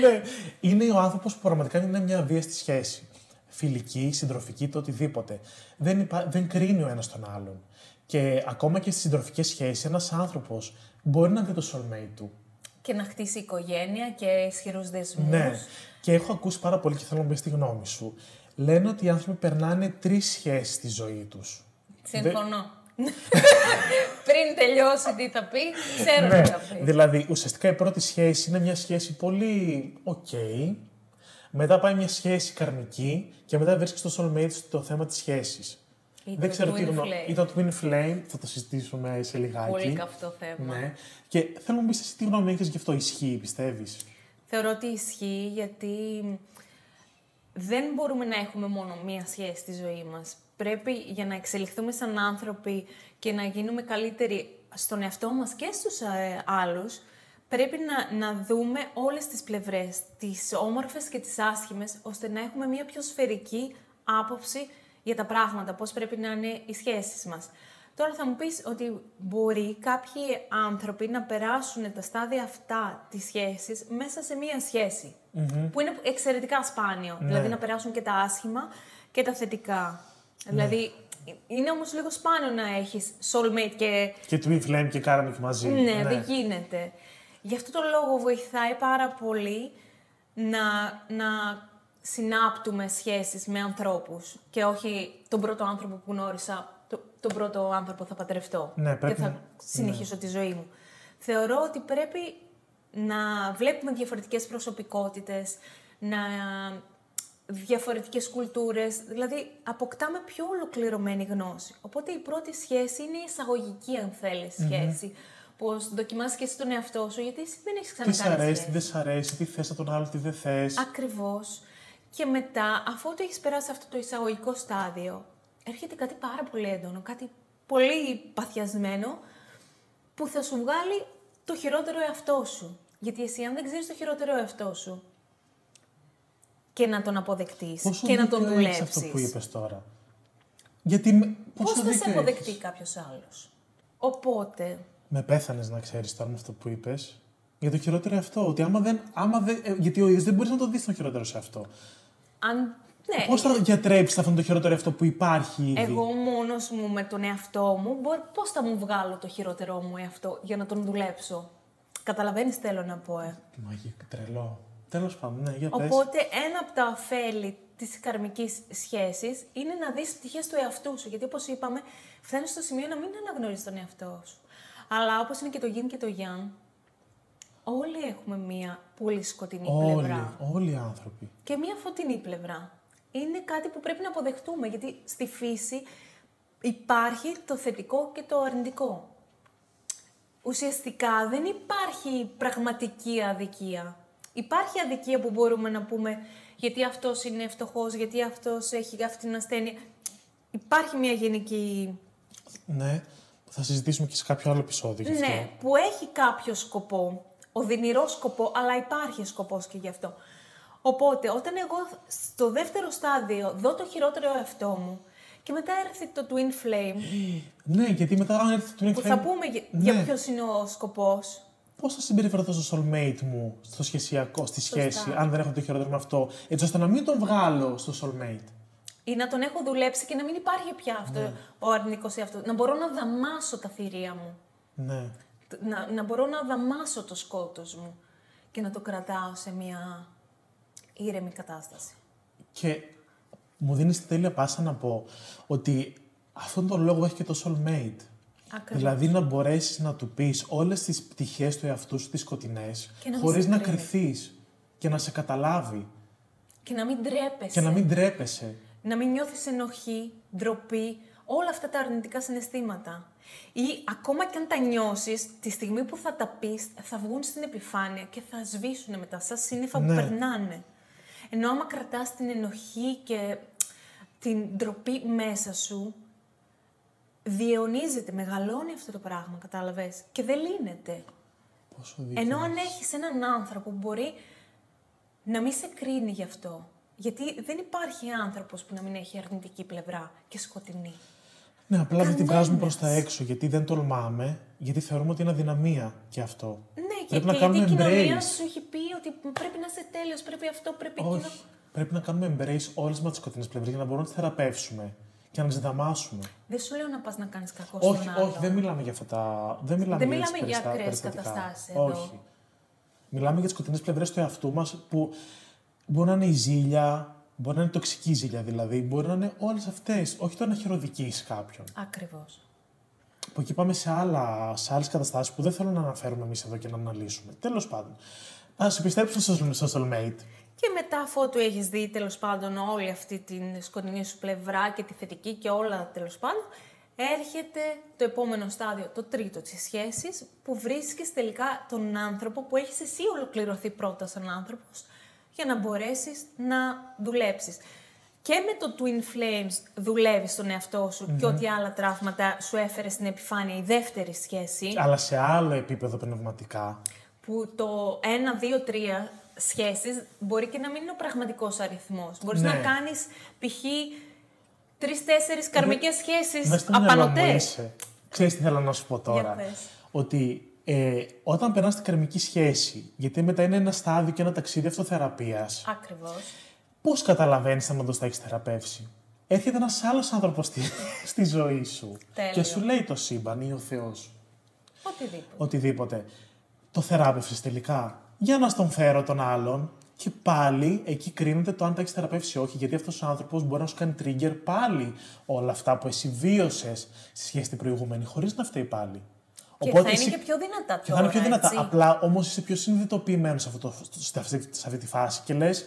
Speaker 1: ναι. Είναι ο άνθρωπος που πραγματικά είναι μια αβίαστη σχέση. Φιλική, συντροφική, το οτιδήποτε. Δεν, υπά... δεν κρίνει ο ένας τον άλλον. Και ακόμα και στις συντροφικές σχέσεις, ένας άνθρωπος μπορεί να βρει το soulmate του.
Speaker 2: Και να χτίσει οικογένεια και ισχυρούς δεσμούς.
Speaker 1: Ναι. Και έχω ακούσει πάρα πολύ και θέλω να μου πεις τη γνώμη σου. Λένε ότι οι άνθρωποι περνάνε τρεις σχέσεις στη ζωή τους.
Speaker 2: Συμφωνώ. Πριν τελειώσει τι θα πει, ξέρω
Speaker 1: Ναι,
Speaker 2: τι θα πει.
Speaker 1: δηλαδή ουσιαστικά η πρώτη σχέση είναι μια σχέση πολύ οκ. Μετά πάει μια σχέση καρμική και μετά βρίσκει το soulmate στο θέμα της σχέσης.
Speaker 2: Ή
Speaker 1: Δεν
Speaker 2: το
Speaker 1: ξέρω τι
Speaker 2: twin
Speaker 1: γνω...
Speaker 2: flame.
Speaker 1: Ή το twin flame, θα το συζητήσουμε σε λιγάκι.
Speaker 2: Πολύ καυτό θέμα.
Speaker 1: Ναι. Και θέλω να μου πεις εσύ τι γνώμη έχεις γι' αυτό. Ισχύει, πιστεύεις;
Speaker 2: Θεωρώ ότι ισχύει γιατί δεν μπορούμε να έχουμε μόνο μία σχέση στη ζωή μας. Πρέπει για να εξελιχθούμε σαν άνθρωποι και να γίνουμε καλύτεροι στον εαυτό μας και στους ε, άλλους, πρέπει να, να δούμε όλες τις πλευρές, τις όμορφες και τις άσχημες, ώστε να έχουμε μία πιο σφαιρική άποψη για τα πράγματα, πώς πρέπει να είναι οι σχέσεις μας. Τώρα θα μου πεις ότι μπορεί κάποιοι άνθρωποι να περάσουν τα στάδια αυτά της σχέσης μέσα σε μία σχεση που είναι εξαιρετικά σπάνιο. Δηλαδή να περάσουν και τα άσχημα και τα θετικά. Δηλαδή είναι όμως λίγο σπάνιο να έχεις soulmate και
Speaker 1: Και twin flame και karmic μαζί.
Speaker 2: ναι, δεν γίνεται. Γι' αυτό το λόγο βοηθάει πάρα πολύ να, να συνάπτουμε σχέσεις με ανθρώπους και όχι τον πρώτο άνθρωπο που γνώρισα, το, τον πρώτο άνθρωπο θα παντρευτώ
Speaker 1: Ναι, πρέπει
Speaker 2: και θα
Speaker 1: να-
Speaker 2: συνεχίσω τη ζωή μου. Θεωρώ ότι πρέπει να βλέπουμε διαφορετικές προσωπικότητες, να διαφορετικές κουλτούρες, δηλαδή αποκτάμε πιο ολοκληρωμένη γνώση. Οπότε η πρώτη σχέση είναι η εισαγωγική, αν θέλεις, σχέση. Πώς δοκιμάσεις και εσύ τον εαυτό σου, γιατί εσύ δεν έχεις
Speaker 1: Τι σ'
Speaker 2: ξανακάνει
Speaker 1: αρέσει,
Speaker 2: σχέση.
Speaker 1: τι δεν σ' αρέσει, τι θες από τον άλλο, τι δεν θες.
Speaker 2: Ακριβώς. Και μετά, αφού το έχεις περάσει αυτό το εισαγωγικό στάδιο, έρχεται κάτι πάρα πολύ έντονο, κάτι πολύ παθιασμένο, που θα σου βγάλει το χειρότερο εαυτό σου. Γιατί εσύ αν δεν ξέρεις το χειρότερο εαυτό σου και να τον αποδεκτείς
Speaker 1: Πόσο
Speaker 2: και να τον
Speaker 1: δίκιο έχεις
Speaker 2: δουλέψεις,
Speaker 1: αυτό που είπες τώρα; Γιατί. με-
Speaker 2: πώς
Speaker 1: πόσο
Speaker 2: θα σε
Speaker 1: δίκιο
Speaker 2: αποδεκτεί
Speaker 1: έχεις.
Speaker 2: κάποιος άλλος; Οπότε,
Speaker 1: Με πέθανες να ξέρεις τώρα με αυτό που είπες. Για το χειρότερο αυτό. Ότι άμα δεν. Άμα δεν ε, γιατί ο ίδιο δεν μπορείς να το δεις τον χειρότερο σε αυτό.
Speaker 2: Αν... Ναι,
Speaker 1: Πώς θα διατρέψει αυτό το χειρότερο αυτό που υπάρχει ήδη;
Speaker 2: Εγώ μόνος μου με τον εαυτό μου, μπο- πώς θα μου βγάλω το χειρότερό μου εαυτό για να τον δουλέψω; Καταλαβαίνεις θέλω να πω, ε;
Speaker 1: Μαγικό, τρελό. Τέλος πάντων, ναι, για πες.
Speaker 2: Οπότε ένα από τα ωφέλη της καρμικής σχέσης είναι να δεις πτυχές του εαυτού σου. Γιατί όπως είπαμε, φτάνεις στο σημείο να μην αναγνωρίζεις τον εαυτό σου. Αλλά όπως είναι και το yin και το yang, όλοι έχουμε μία πολύ σκοτεινή
Speaker 1: Όλοι,
Speaker 2: πλευρά
Speaker 1: όλοι οι άνθρωποι.
Speaker 2: και μία φωτεινή πλευρά. Είναι κάτι που πρέπει να αποδεχτούμε, γιατί στη φύση υπάρχει το θετικό και το αρνητικό. Ουσιαστικά δεν υπάρχει πραγματική αδικία. Υπάρχει αδικία που μπορούμε να πούμε γιατί αυτός είναι φτωχός, γιατί αυτός έχει αυτή την ασθένεια. Υπάρχει μια γενική...
Speaker 1: Ναι, θα συζητήσουμε και σε κάποιο άλλο επεισόδιο γι' αυτό.
Speaker 2: Ναι, που έχει κάποιο σκοπό, οδυνηρό σκοπό, αλλά υπάρχει σκοπός και γι' αυτό. Οπότε, όταν εγώ στο δεύτερο στάδιο δω το χειρότερο εαυτό μου και μετά έρθει το twin flame,
Speaker 1: Ναι, γιατί μετά αν έρθει το
Speaker 2: που θα πούμε για,
Speaker 1: Ναι.
Speaker 2: για ποιος είναι ο σκοπός,
Speaker 1: Πώς θα συμπεριφερθώ στο soulmate μου, στο σχεσιακό, στη σχέση,
Speaker 2: Σωστά.
Speaker 1: αν δεν έχω το χειρότερο με αυτό, έτσι ώστε να μην τον βγάλω στο soulmate;
Speaker 2: ή να τον έχω δουλέψει και να μην υπάρχει πια αυτό
Speaker 1: Ναι.
Speaker 2: ο αρνητικός εαυτό. Να μπορώ να δαμάσω τα θηρία μου.
Speaker 1: Ναι.
Speaker 2: Να, να μπορώ να δαμάσω το σκότος μου και να το κρατάω σε μια ήρεμη κατάσταση.
Speaker 1: Και μου δίνεις την τέλεια πάσα να πω ότι αυτόν τον λόγο έχει και το soulmate.
Speaker 2: Ακριβώς.
Speaker 1: Δηλαδή να μπορέσεις να του πεις όλες τις πτυχές του εαυτού σου, τις σκοτεινές,
Speaker 2: Και να μην
Speaker 1: χωρίς
Speaker 2: σε
Speaker 1: να
Speaker 2: κρίνει.
Speaker 1: κρυθεί και να σε καταλάβει
Speaker 2: Και να μην τρέπεσαι.
Speaker 1: και να μην τρέπεσαι.
Speaker 2: Να μην νιώθεις ενοχή, ντροπή, όλα αυτά τα αρνητικά συναισθήματα. Ή ακόμα και αν τα νιώσεις, τη στιγμή που θα τα πεις, θα βγουν στην επιφάνεια και θα σβήσουν μετά, σαν σύννεφα που
Speaker 1: Ναι.
Speaker 2: περνάνε. Ενώ άμα κρατάς την ενοχή και την ντροπή μέσα σου, διαιωνίζεται, μεγαλώνει αυτό το πράγμα, κατάλαβες, και δεν λύνεται.
Speaker 1: Πόσο δίκιο.
Speaker 2: Ενώ αν έχεις έναν άνθρωπο που μπορεί να μην σε κρίνει γι' αυτό. Γιατί δεν υπάρχει άνθρωπος που να μην έχει αρνητική πλευρά και σκοτεινή.
Speaker 1: Ναι, απλά δεν την βγάζουμε προς
Speaker 2: Κανένας.
Speaker 1: τα έξω γιατί δεν τολμάμε, γιατί θεωρούμε ότι είναι αδυναμία και αυτό.
Speaker 2: Ναι, και,
Speaker 1: Πρέπει
Speaker 2: και
Speaker 1: να κάνουμε
Speaker 2: γιατί η κοινωνία
Speaker 1: embrace.
Speaker 2: σου έχει πει ότι πρέπει να είσαι τέλειος, πρέπει αυτό, πρέπει
Speaker 1: Όχι.
Speaker 2: εκείνο.
Speaker 1: Πρέπει να κάνουμε embrace όλες μας τις σκοτεινές πλευρές για να μπορούμε να τις θεραπεύσουμε και να τις δαμάσουμε.
Speaker 2: Δεν σου λέω να πας να κάνεις κακό
Speaker 1: Όχι,
Speaker 2: στον άλλο.
Speaker 1: όχι, δεν μιλάμε για αυτά τα. Δεν μιλάμε
Speaker 2: Δεν
Speaker 1: για, τις
Speaker 2: μιλάμε για
Speaker 1: περιστα-
Speaker 2: ακραίες
Speaker 1: περιστατικά.
Speaker 2: καταστάσεις εδώ.
Speaker 1: Όχι. Μιλάμε για τις σκοτεινές πλευρές του εαυτού μας που μπορεί να είναι η ζήλια, μπορεί να είναι η τοξική ζήλια δηλαδή, μπορεί να είναι όλες αυτές. Όχι το να χειροδικήσει κάποιον.
Speaker 2: Ακριβώς.
Speaker 1: Από εκεί πάμε σε, άλλα, σε άλλες καταστάσεις που δεν θέλω να αναφέρουμε εμείς εδώ και να αναλύσουμε. Τέλος πάντων. Α επιστρέψουμε στο, στο soulmate.
Speaker 2: Και μετά, αφού του έχεις δει τέλος πάντων όλη αυτή την σκοτεινή σου πλευρά και τη θετική και όλα τέλος πάντων, έρχεται το επόμενο στάδιο, το τρίτο της σχέσης, που βρίσκεις τελικά τον άνθρωπο που έχεις εσύ ολοκληρωθεί πρώτα σαν άνθρωπος, για να μπορέσεις να δουλέψεις. Και με το Twin Flames δουλεύεις τον εαυτό σου και ό,τι άλλα τραύματα σου έφερε στην επιφάνεια η δεύτερη σχέση
Speaker 1: Αλλά σε άλλο επίπεδο πνευματικά.
Speaker 2: που το 1, 2, 3 σχέσεις μπορεί και να μην είναι ο πραγματικός αριθμός. Μπορείς
Speaker 1: Ναι.
Speaker 2: να κάνεις π.χ. τρεις-τέσσερις καρμικές σχέσεις
Speaker 1: Μέσα στο μυαλό μου
Speaker 2: απανοτές.
Speaker 1: είσαι. Ξέρεις τι θέλω να σου πω τώρα.
Speaker 2: πες.
Speaker 1: Ότι ε, όταν περνάς την καρμική σχέση, γιατί μετά είναι ένα στάδιο και ένα ταξίδι αυτοθεραπείας,
Speaker 2: Ακριβώς.
Speaker 1: πώς καταλαβαίνεις αν όντως τα έχεις θεραπεύσει; Έρχεται ένας άλλος άνθρωπος στη, στη ζωή σου
Speaker 2: Τέλειο.
Speaker 1: και σου λέει το σύμπαν ή ο Θεός,
Speaker 2: Οτιδήποτε.
Speaker 1: οτιδήποτε. Το θεράπευσες τελικά. Για να στον φέρω τον άλλον και πάλι εκεί κρίνεται το αν τα έχεις θεραπεύσει ή όχι. Γιατί αυτός ο άνθρωπος μπορεί να σου κάνει trigger πάλι όλα αυτά που εσύ βίωσες στη σχέση την προηγούμενη, χωρίς να φταίει πάλι.
Speaker 2: Και θα είναι και πιο δυνατά
Speaker 1: και θα είναι πιο
Speaker 2: τώρα,
Speaker 1: δυνατά.
Speaker 2: έτσι.
Speaker 1: Απλά όμως είσαι πιο συνειδητοποιημένος σε, αυτό το- σε, αυτή, σε αυτή τη φάση και λες,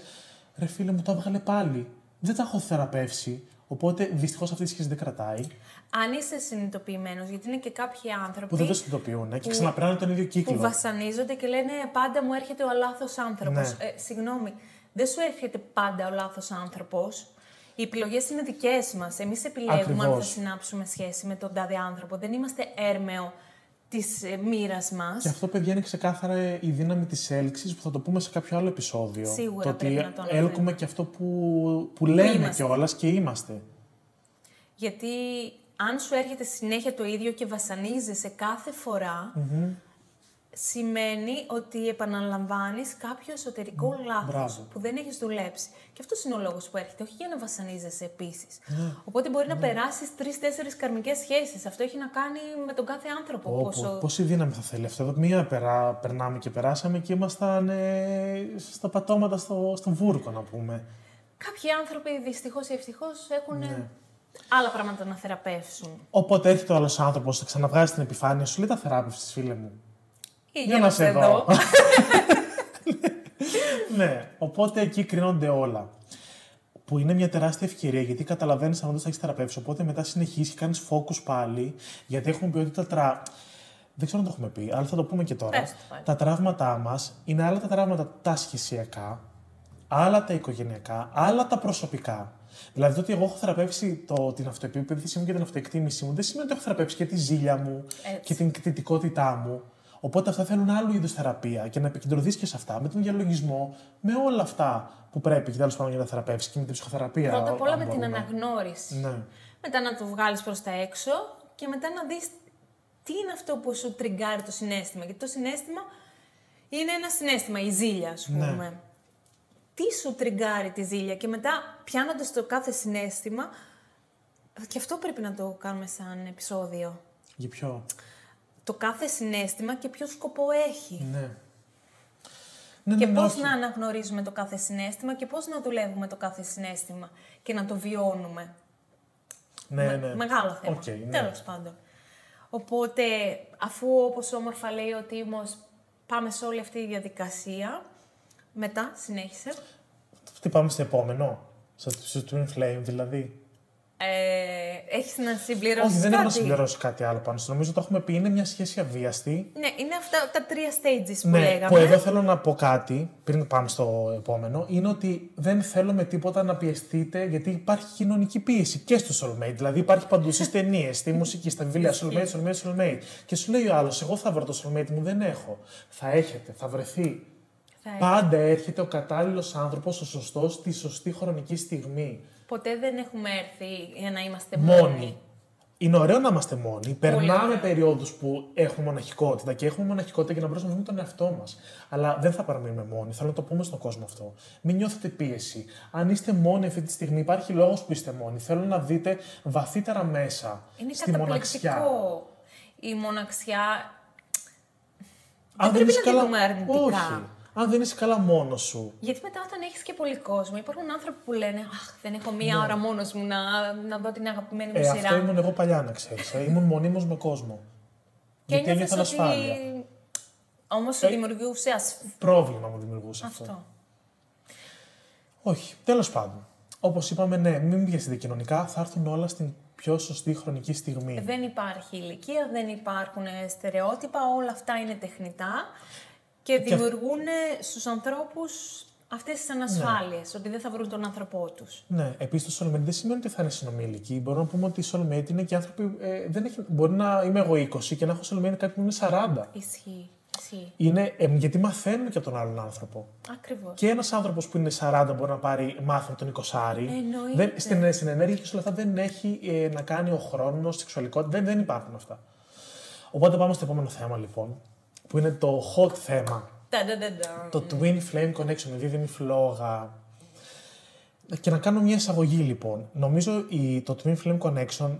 Speaker 1: ρε φίλε μου, το έβγαλε πάλι. Δεν τα έχω θεραπεύσει. Οπότε δυστυχώς αυτή η σχέση δεν κρατάει.
Speaker 2: Αν είσαι συνειδητοποιημένος, γιατί είναι και κάποιοι άνθρωποι
Speaker 1: Που δεν το συνειδητοποιούν και
Speaker 2: που-
Speaker 1: ξαναπερνάνε τον ίδιο
Speaker 2: που
Speaker 1: κύκλο.
Speaker 2: βασανίζονται και λένε πάντα μου έρχεται ο λάθος άνθρωπος.
Speaker 1: Ναι.
Speaker 2: Ε, συγγνώμη, δεν σου έρχεται πάντα ο λάθος άνθρωπος. Οι επιλογές είναι δικές μας. Εμείς επιλέγουμε αν θα
Speaker 1: Ακριβώς.
Speaker 2: συνάψουμε σχέση με τον τάδε άνθρωπο. Δεν είμαστε έρμεο της ε, μοίρας μας.
Speaker 1: Και αυτό, παιδιά, είναι ξεκάθαρα η δύναμη της έλξης που θα το πούμε σε κάποιο άλλο επεισόδιο.
Speaker 2: Σίγουρα
Speaker 1: το ότι
Speaker 2: πρέπει να το αναφέρουμε.
Speaker 1: έλκουμε και αυτό που, που λέμε
Speaker 2: είμαστε.
Speaker 1: κιόλας και είμαστε.
Speaker 2: Γιατί αν σου έρχεται συνέχεια το ίδιο και βασανίζεσαι κάθε φορά, σημαίνει ότι επαναλαμβάνεις κάποιο εσωτερικό λάθος
Speaker 1: μπράβο.
Speaker 2: που δεν έχεις δουλέψει. Και αυτός είναι ο λόγος που έρχεται, όχι για να βασανίζεσαι επίσης.
Speaker 1: Ναι.
Speaker 2: Οπότε μπορεί να περάσεις τρεις-τέσσερις καρμικές σχέσεις. Αυτό έχει να κάνει με τον κάθε άνθρωπο.
Speaker 1: Πω,
Speaker 2: πόσο...
Speaker 1: πω, πόση δύναμη θα θέλει αυτό. Εδώ μία περά, περνάμε και περάσαμε και ήμασταν ε, στα πατώματα στο, στο βούρκο, να πούμε.
Speaker 2: Κάποιοι άνθρωποι δυστυχώς ή ευτυχώς έχουν
Speaker 1: Ναι.
Speaker 2: άλλα πράγματα να θεραπεύσουν.
Speaker 1: Οπότε έρχεται ο άλλος άνθρωπος, θα ξαναβγάζει την επιφάνεια σου, λέει τα θεράπευση, φίλε μου.
Speaker 2: Ή
Speaker 1: Για να σε δω. ναι, οπότε εκεί κρίνονται όλα. Που είναι μια τεράστια ευκαιρία γιατί καταλαβαίνεις αν όντως θα έχεις θεραπεύσει. Οπότε μετά συνεχίζεις και κάνεις focus πάλι. Γιατί έχουμε πει ότι τα τρα... Δεν ξέρω αν το έχουμε πει, αλλά θα το πούμε και τώρα.
Speaker 2: Πες το πάλι.
Speaker 1: Τα τραύματά μας είναι άλλα τα τραύματα τα σχεσιακά, άλλα τα οικογενειακά, άλλα τα προσωπικά. Δηλαδή το ότι εγώ έχω θεραπεύσει το, την αυτοεπίπεδησή μου και την αυτοεκτίμησή μου δεν σημαίνει ότι έχω θεραπεύσει και τη ζήλια μου
Speaker 2: Έτσι.
Speaker 1: και την κτητικότητά μου. Οπότε αυτά θέλουν άλλου είδους θεραπεία και να επικεντρωθείς και σε αυτά, με τον διαλογισμό, με όλα αυτά που πρέπει και τέλος πάντων για να θεραπεύσεις και με την ψυχοθεραπεία.
Speaker 2: Πρώτα απ' όλα
Speaker 1: αν
Speaker 2: με την
Speaker 1: μπορούμε.
Speaker 2: αναγνώριση.
Speaker 1: Ναι.
Speaker 2: Μετά να το βγάλεις προς τα έξω και μετά να δεις τι είναι αυτό που σου τριγκάρει το συνέστημα. Γιατί το συνέστημα είναι ένα συναίσθημα, η ζήλια, ας
Speaker 1: Ναι.
Speaker 2: πούμε. Τι σου τριγκάρει τη ζήλια και μετά πιάνοντας το κάθε συναίσθημα, και αυτό πρέπει να το κάνουμε σαν επεισόδιο.
Speaker 1: Για ποιο;
Speaker 2: Το κάθε συναίσθημα και ποιο σκοπό έχει.
Speaker 1: Ναι. Ναι,
Speaker 2: Και
Speaker 1: ναι, ναι,
Speaker 2: πώς
Speaker 1: όχι.
Speaker 2: να αναγνωρίζουμε το κάθε συναίσθημα και πώς να δουλεύουμε το κάθε συναίσθημα και να το βιώνουμε.
Speaker 1: Ναι,
Speaker 2: Με-
Speaker 1: ναι.
Speaker 2: Μεγάλο θέμα.
Speaker 1: Οκ, ναι.
Speaker 2: Τέλος πάντων. Οπότε, αφού όπως όμορφα λέει ο Τίμος, πάμε σε όλη αυτή τη διαδικασία, μετά συνέχισε.
Speaker 1: Τι πάμε στο επόμενο, στο, στο Twin Flame δηλαδή.
Speaker 2: Ε, έχεις να συμπληρώσεις
Speaker 1: Όχι, δεν
Speaker 2: κάτι.
Speaker 1: έχω να συμπληρώσω κάτι άλλο πάνω. στο. Νομίζω το έχουμε πει, είναι μια σχέση αβίαστη.
Speaker 2: Ναι, είναι αυτά τα τρία stages που
Speaker 1: Ναι,
Speaker 2: λέγαμε.
Speaker 1: που εδώ θέλω να πω κάτι, πριν πάμε στο επόμενο, είναι ότι δεν θέλω με τίποτα να πιεστείτε, γιατί υπάρχει κοινωνική πίεση και στο Soulmate. Δηλαδή υπάρχει παντού στις ταινίες, στη μουσική, στα βιβλία. Soulmate, Soulmate, Soulmate. Και σου λέει ο άλλος, Εγώ θα βρω το Soulmate μου, δεν έχω. Θα έχετε, θα βρεθεί.
Speaker 2: Θα έχει.
Speaker 1: Πάντα έρχεται ο κατάλληλος άνθρωπος, ο σωστός, στη σωστή χρονική στιγμή.
Speaker 2: Ποτέ δεν έχουμε έρθει για να είμαστε μόνοι.
Speaker 1: Μόνοι. Είναι ωραίο να είμαστε μόνοι. Περνάμε
Speaker 2: ωραίο.
Speaker 1: περιόδου που έχουμε μοναχικότητα και έχουμε μοναχικότητα για να μπορέσουμε να βρούμε τον εαυτό μας. Αλλά δεν θα παραμείνουμε μόνοι. Θέλω να το πούμε στον κόσμο αυτό. Μην νιώθετε πίεση. Αν είστε μόνοι αυτή τη στιγμή, υπάρχει λόγος που είστε μόνοι. Θέλω να δείτε βαθύτερα μέσα
Speaker 2: Είναι
Speaker 1: στη μοναξιά.
Speaker 2: καταπληκτικό η μοναξιά.
Speaker 1: Αν
Speaker 2: πρέπει
Speaker 1: είσαι
Speaker 2: να τη δούμε αρνητικά.
Speaker 1: Όχι. Αν δεν είσαι καλά μόνος σου.
Speaker 2: Γιατί μετά όταν έχεις και πολύ κόσμο, υπάρχουν άνθρωποι που λένε Αχ, δεν έχω μία ώρα μόνος μου να, να δω την αγαπημένη μου
Speaker 1: Ναι. Ε,
Speaker 2: σειρά.
Speaker 1: αυτό ήμουν εγώ παλιά, να ξέρεις. Ήμουν μονίμως με κόσμο.
Speaker 2: και
Speaker 1: Γιατί
Speaker 2: ένιωθες
Speaker 1: ένιωθα ανασφάλεια.
Speaker 2: ότι... Όμως σου δημιουργούσε ασ...
Speaker 1: Πρόβλημα μου δημιουργούσε αυτό.
Speaker 2: αυτό.
Speaker 1: Όχι, τέλος πάντων. Όπως είπαμε, ναι, μην πιέσετε κοινωνικά, θα έρθουν όλα στην πιο σωστή χρονική στιγμή.
Speaker 2: Δεν υπάρχει ηλικία, δεν υπάρχουν στερεότυπα, όλα αυτά είναι τεχνητά και δημιουργούν στους ανθρώπους αυτές τις ανασφάλειες, ότι δεν θα βρουν τον άνθρωπό τους.
Speaker 1: Ναι, επίσης το soulmate δεν σημαίνει ότι θα είναι συνομιλικοί. Μπορούμε να πούμε ότι οι soulmate είναι και άνθρωποι. Ε, δεν έχει, μπορεί να είμαι εγώ 20 και να έχω soulmate κάτι που είναι 40.
Speaker 2: Ισχύει, ισχύει.
Speaker 1: Είναι, ε, γιατί μαθαίνουν και από τον άλλον άνθρωπο.
Speaker 2: Ακριβώς.
Speaker 1: Και ένας άνθρωπος που είναι 40 μπορεί να πάρει μάθημα τον 20.
Speaker 2: Εννοείται.
Speaker 1: Δεν, στην, στην ενέργεια και σε όλα αυτά δεν έχει ε, να κάνει ο χρόνος, σεξουαλικότητα. Δεν, δεν υπάρχουν αυτά. Οπότε πάμε στο επόμενο θέμα λοιπόν, που είναι το hot θέμα.
Speaker 2: Τανταντανταμ.
Speaker 1: Το Twin Flame Connection, η δίδυμη φλόγα. Και να κάνω μια εισαγωγή λοιπόν. Νομίζω η, το Twin Flame Connection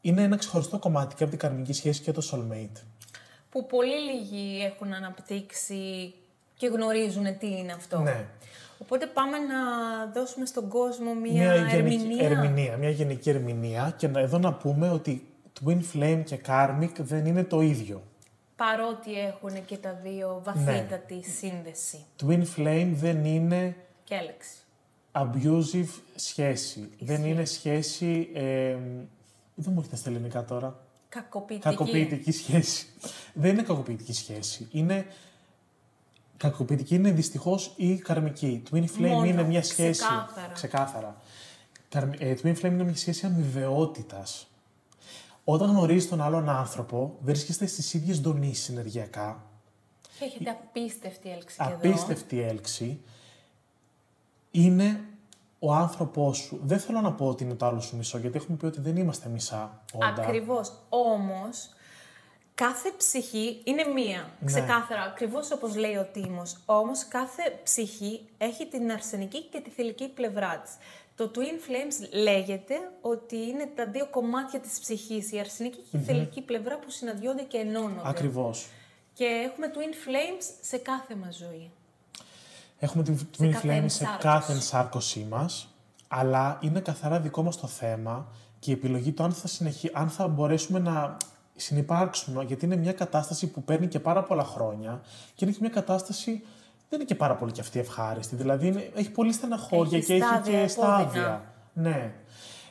Speaker 1: είναι ένα ξεχωριστό κομμάτι και από την καρμική σχέση και το soulmate.
Speaker 2: Που πολύ λίγοι έχουν αναπτύξει και γνωρίζουν τι είναι αυτό.
Speaker 1: Ναι.
Speaker 2: Οπότε πάμε να δώσουμε στον κόσμο μία,
Speaker 1: γενική
Speaker 2: ερμηνεία.
Speaker 1: ερμηνεία, μια γενική ερμηνεία και να, εδώ να πούμε ότι Twin Flame και Karmic δεν είναι το ίδιο.
Speaker 2: Παρότι έχουν και τα δύο βαθύτατη σύνδεση
Speaker 1: Twin Flame δεν είναι
Speaker 2: και έλεξη.
Speaker 1: abusive σχέση. Δεν είναι σχέση... Ε, δεν μου έρχεται στα ελληνικά τώρα.
Speaker 2: Κακοποιητική.
Speaker 1: Κακοποιητική σχέση. Δεν είναι κακοποιητική σχέση. Είναι. Κακοποιητική είναι δυστυχώς η καρμική. Twin Flame
Speaker 2: Μόνο,
Speaker 1: είναι μια σχέση.
Speaker 2: ξεκάθαρα.
Speaker 1: Ξεκάθαρα. Καρμ- ε, Twin Flame είναι μια σχέση αμοιβαιότητας. Όταν γνωρίζεις τον άλλον άνθρωπο, βρίσκεστε στις ίδιες δονήσει ενεργειακά.
Speaker 2: Και έχετε απίστευτη έλξη και εδώ.
Speaker 1: Απίστευτη έλξη. Είναι ο άνθρωπός σου. Δεν θέλω να πω ότι είναι το άλλο σου μισό, γιατί έχουμε πει ότι δεν είμαστε μισά όντα.
Speaker 2: Ακριβώς. Όμως, κάθε ψυχή είναι μία.
Speaker 1: Ναι.
Speaker 2: Ξεκάθαρα, ακριβώς όπως λέει ο Τίμος. Όμως, κάθε ψυχή έχει την αρσενική και τη θηλυκή πλευρά της. Το Twin Flames λέγεται ότι είναι τα δύο κομμάτια της ψυχής, η αρσενική και η θηλυκή πλευρά που συναντιόνται και ενώνονται.
Speaker 1: Ακριβώς.
Speaker 2: Και έχουμε Twin Flames σε κάθε μας ζωή.
Speaker 1: Έχουμε την Twin
Speaker 2: κάθε
Speaker 1: Flame σε
Speaker 2: ενσάρκωση.
Speaker 1: κάθε ενσάρκωσή μας, αλλά είναι καθαρά δικό μας το θέμα και η επιλογή του αν θα, συνεχί... αν θα μπορέσουμε να συνεπάρξουμε, γιατί είναι μια κατάσταση που παίρνει και πάρα πολλά χρόνια και είναι και μια κατάσταση δεν είναι και πάρα πολύ και αυτή ευχάριστη. Δηλαδή είναι, έχει πολύ στεναχώρια
Speaker 2: Έχει
Speaker 1: και έχει
Speaker 2: στάδια,
Speaker 1: και στάδια.
Speaker 2: επώδυνα.
Speaker 1: Ναι.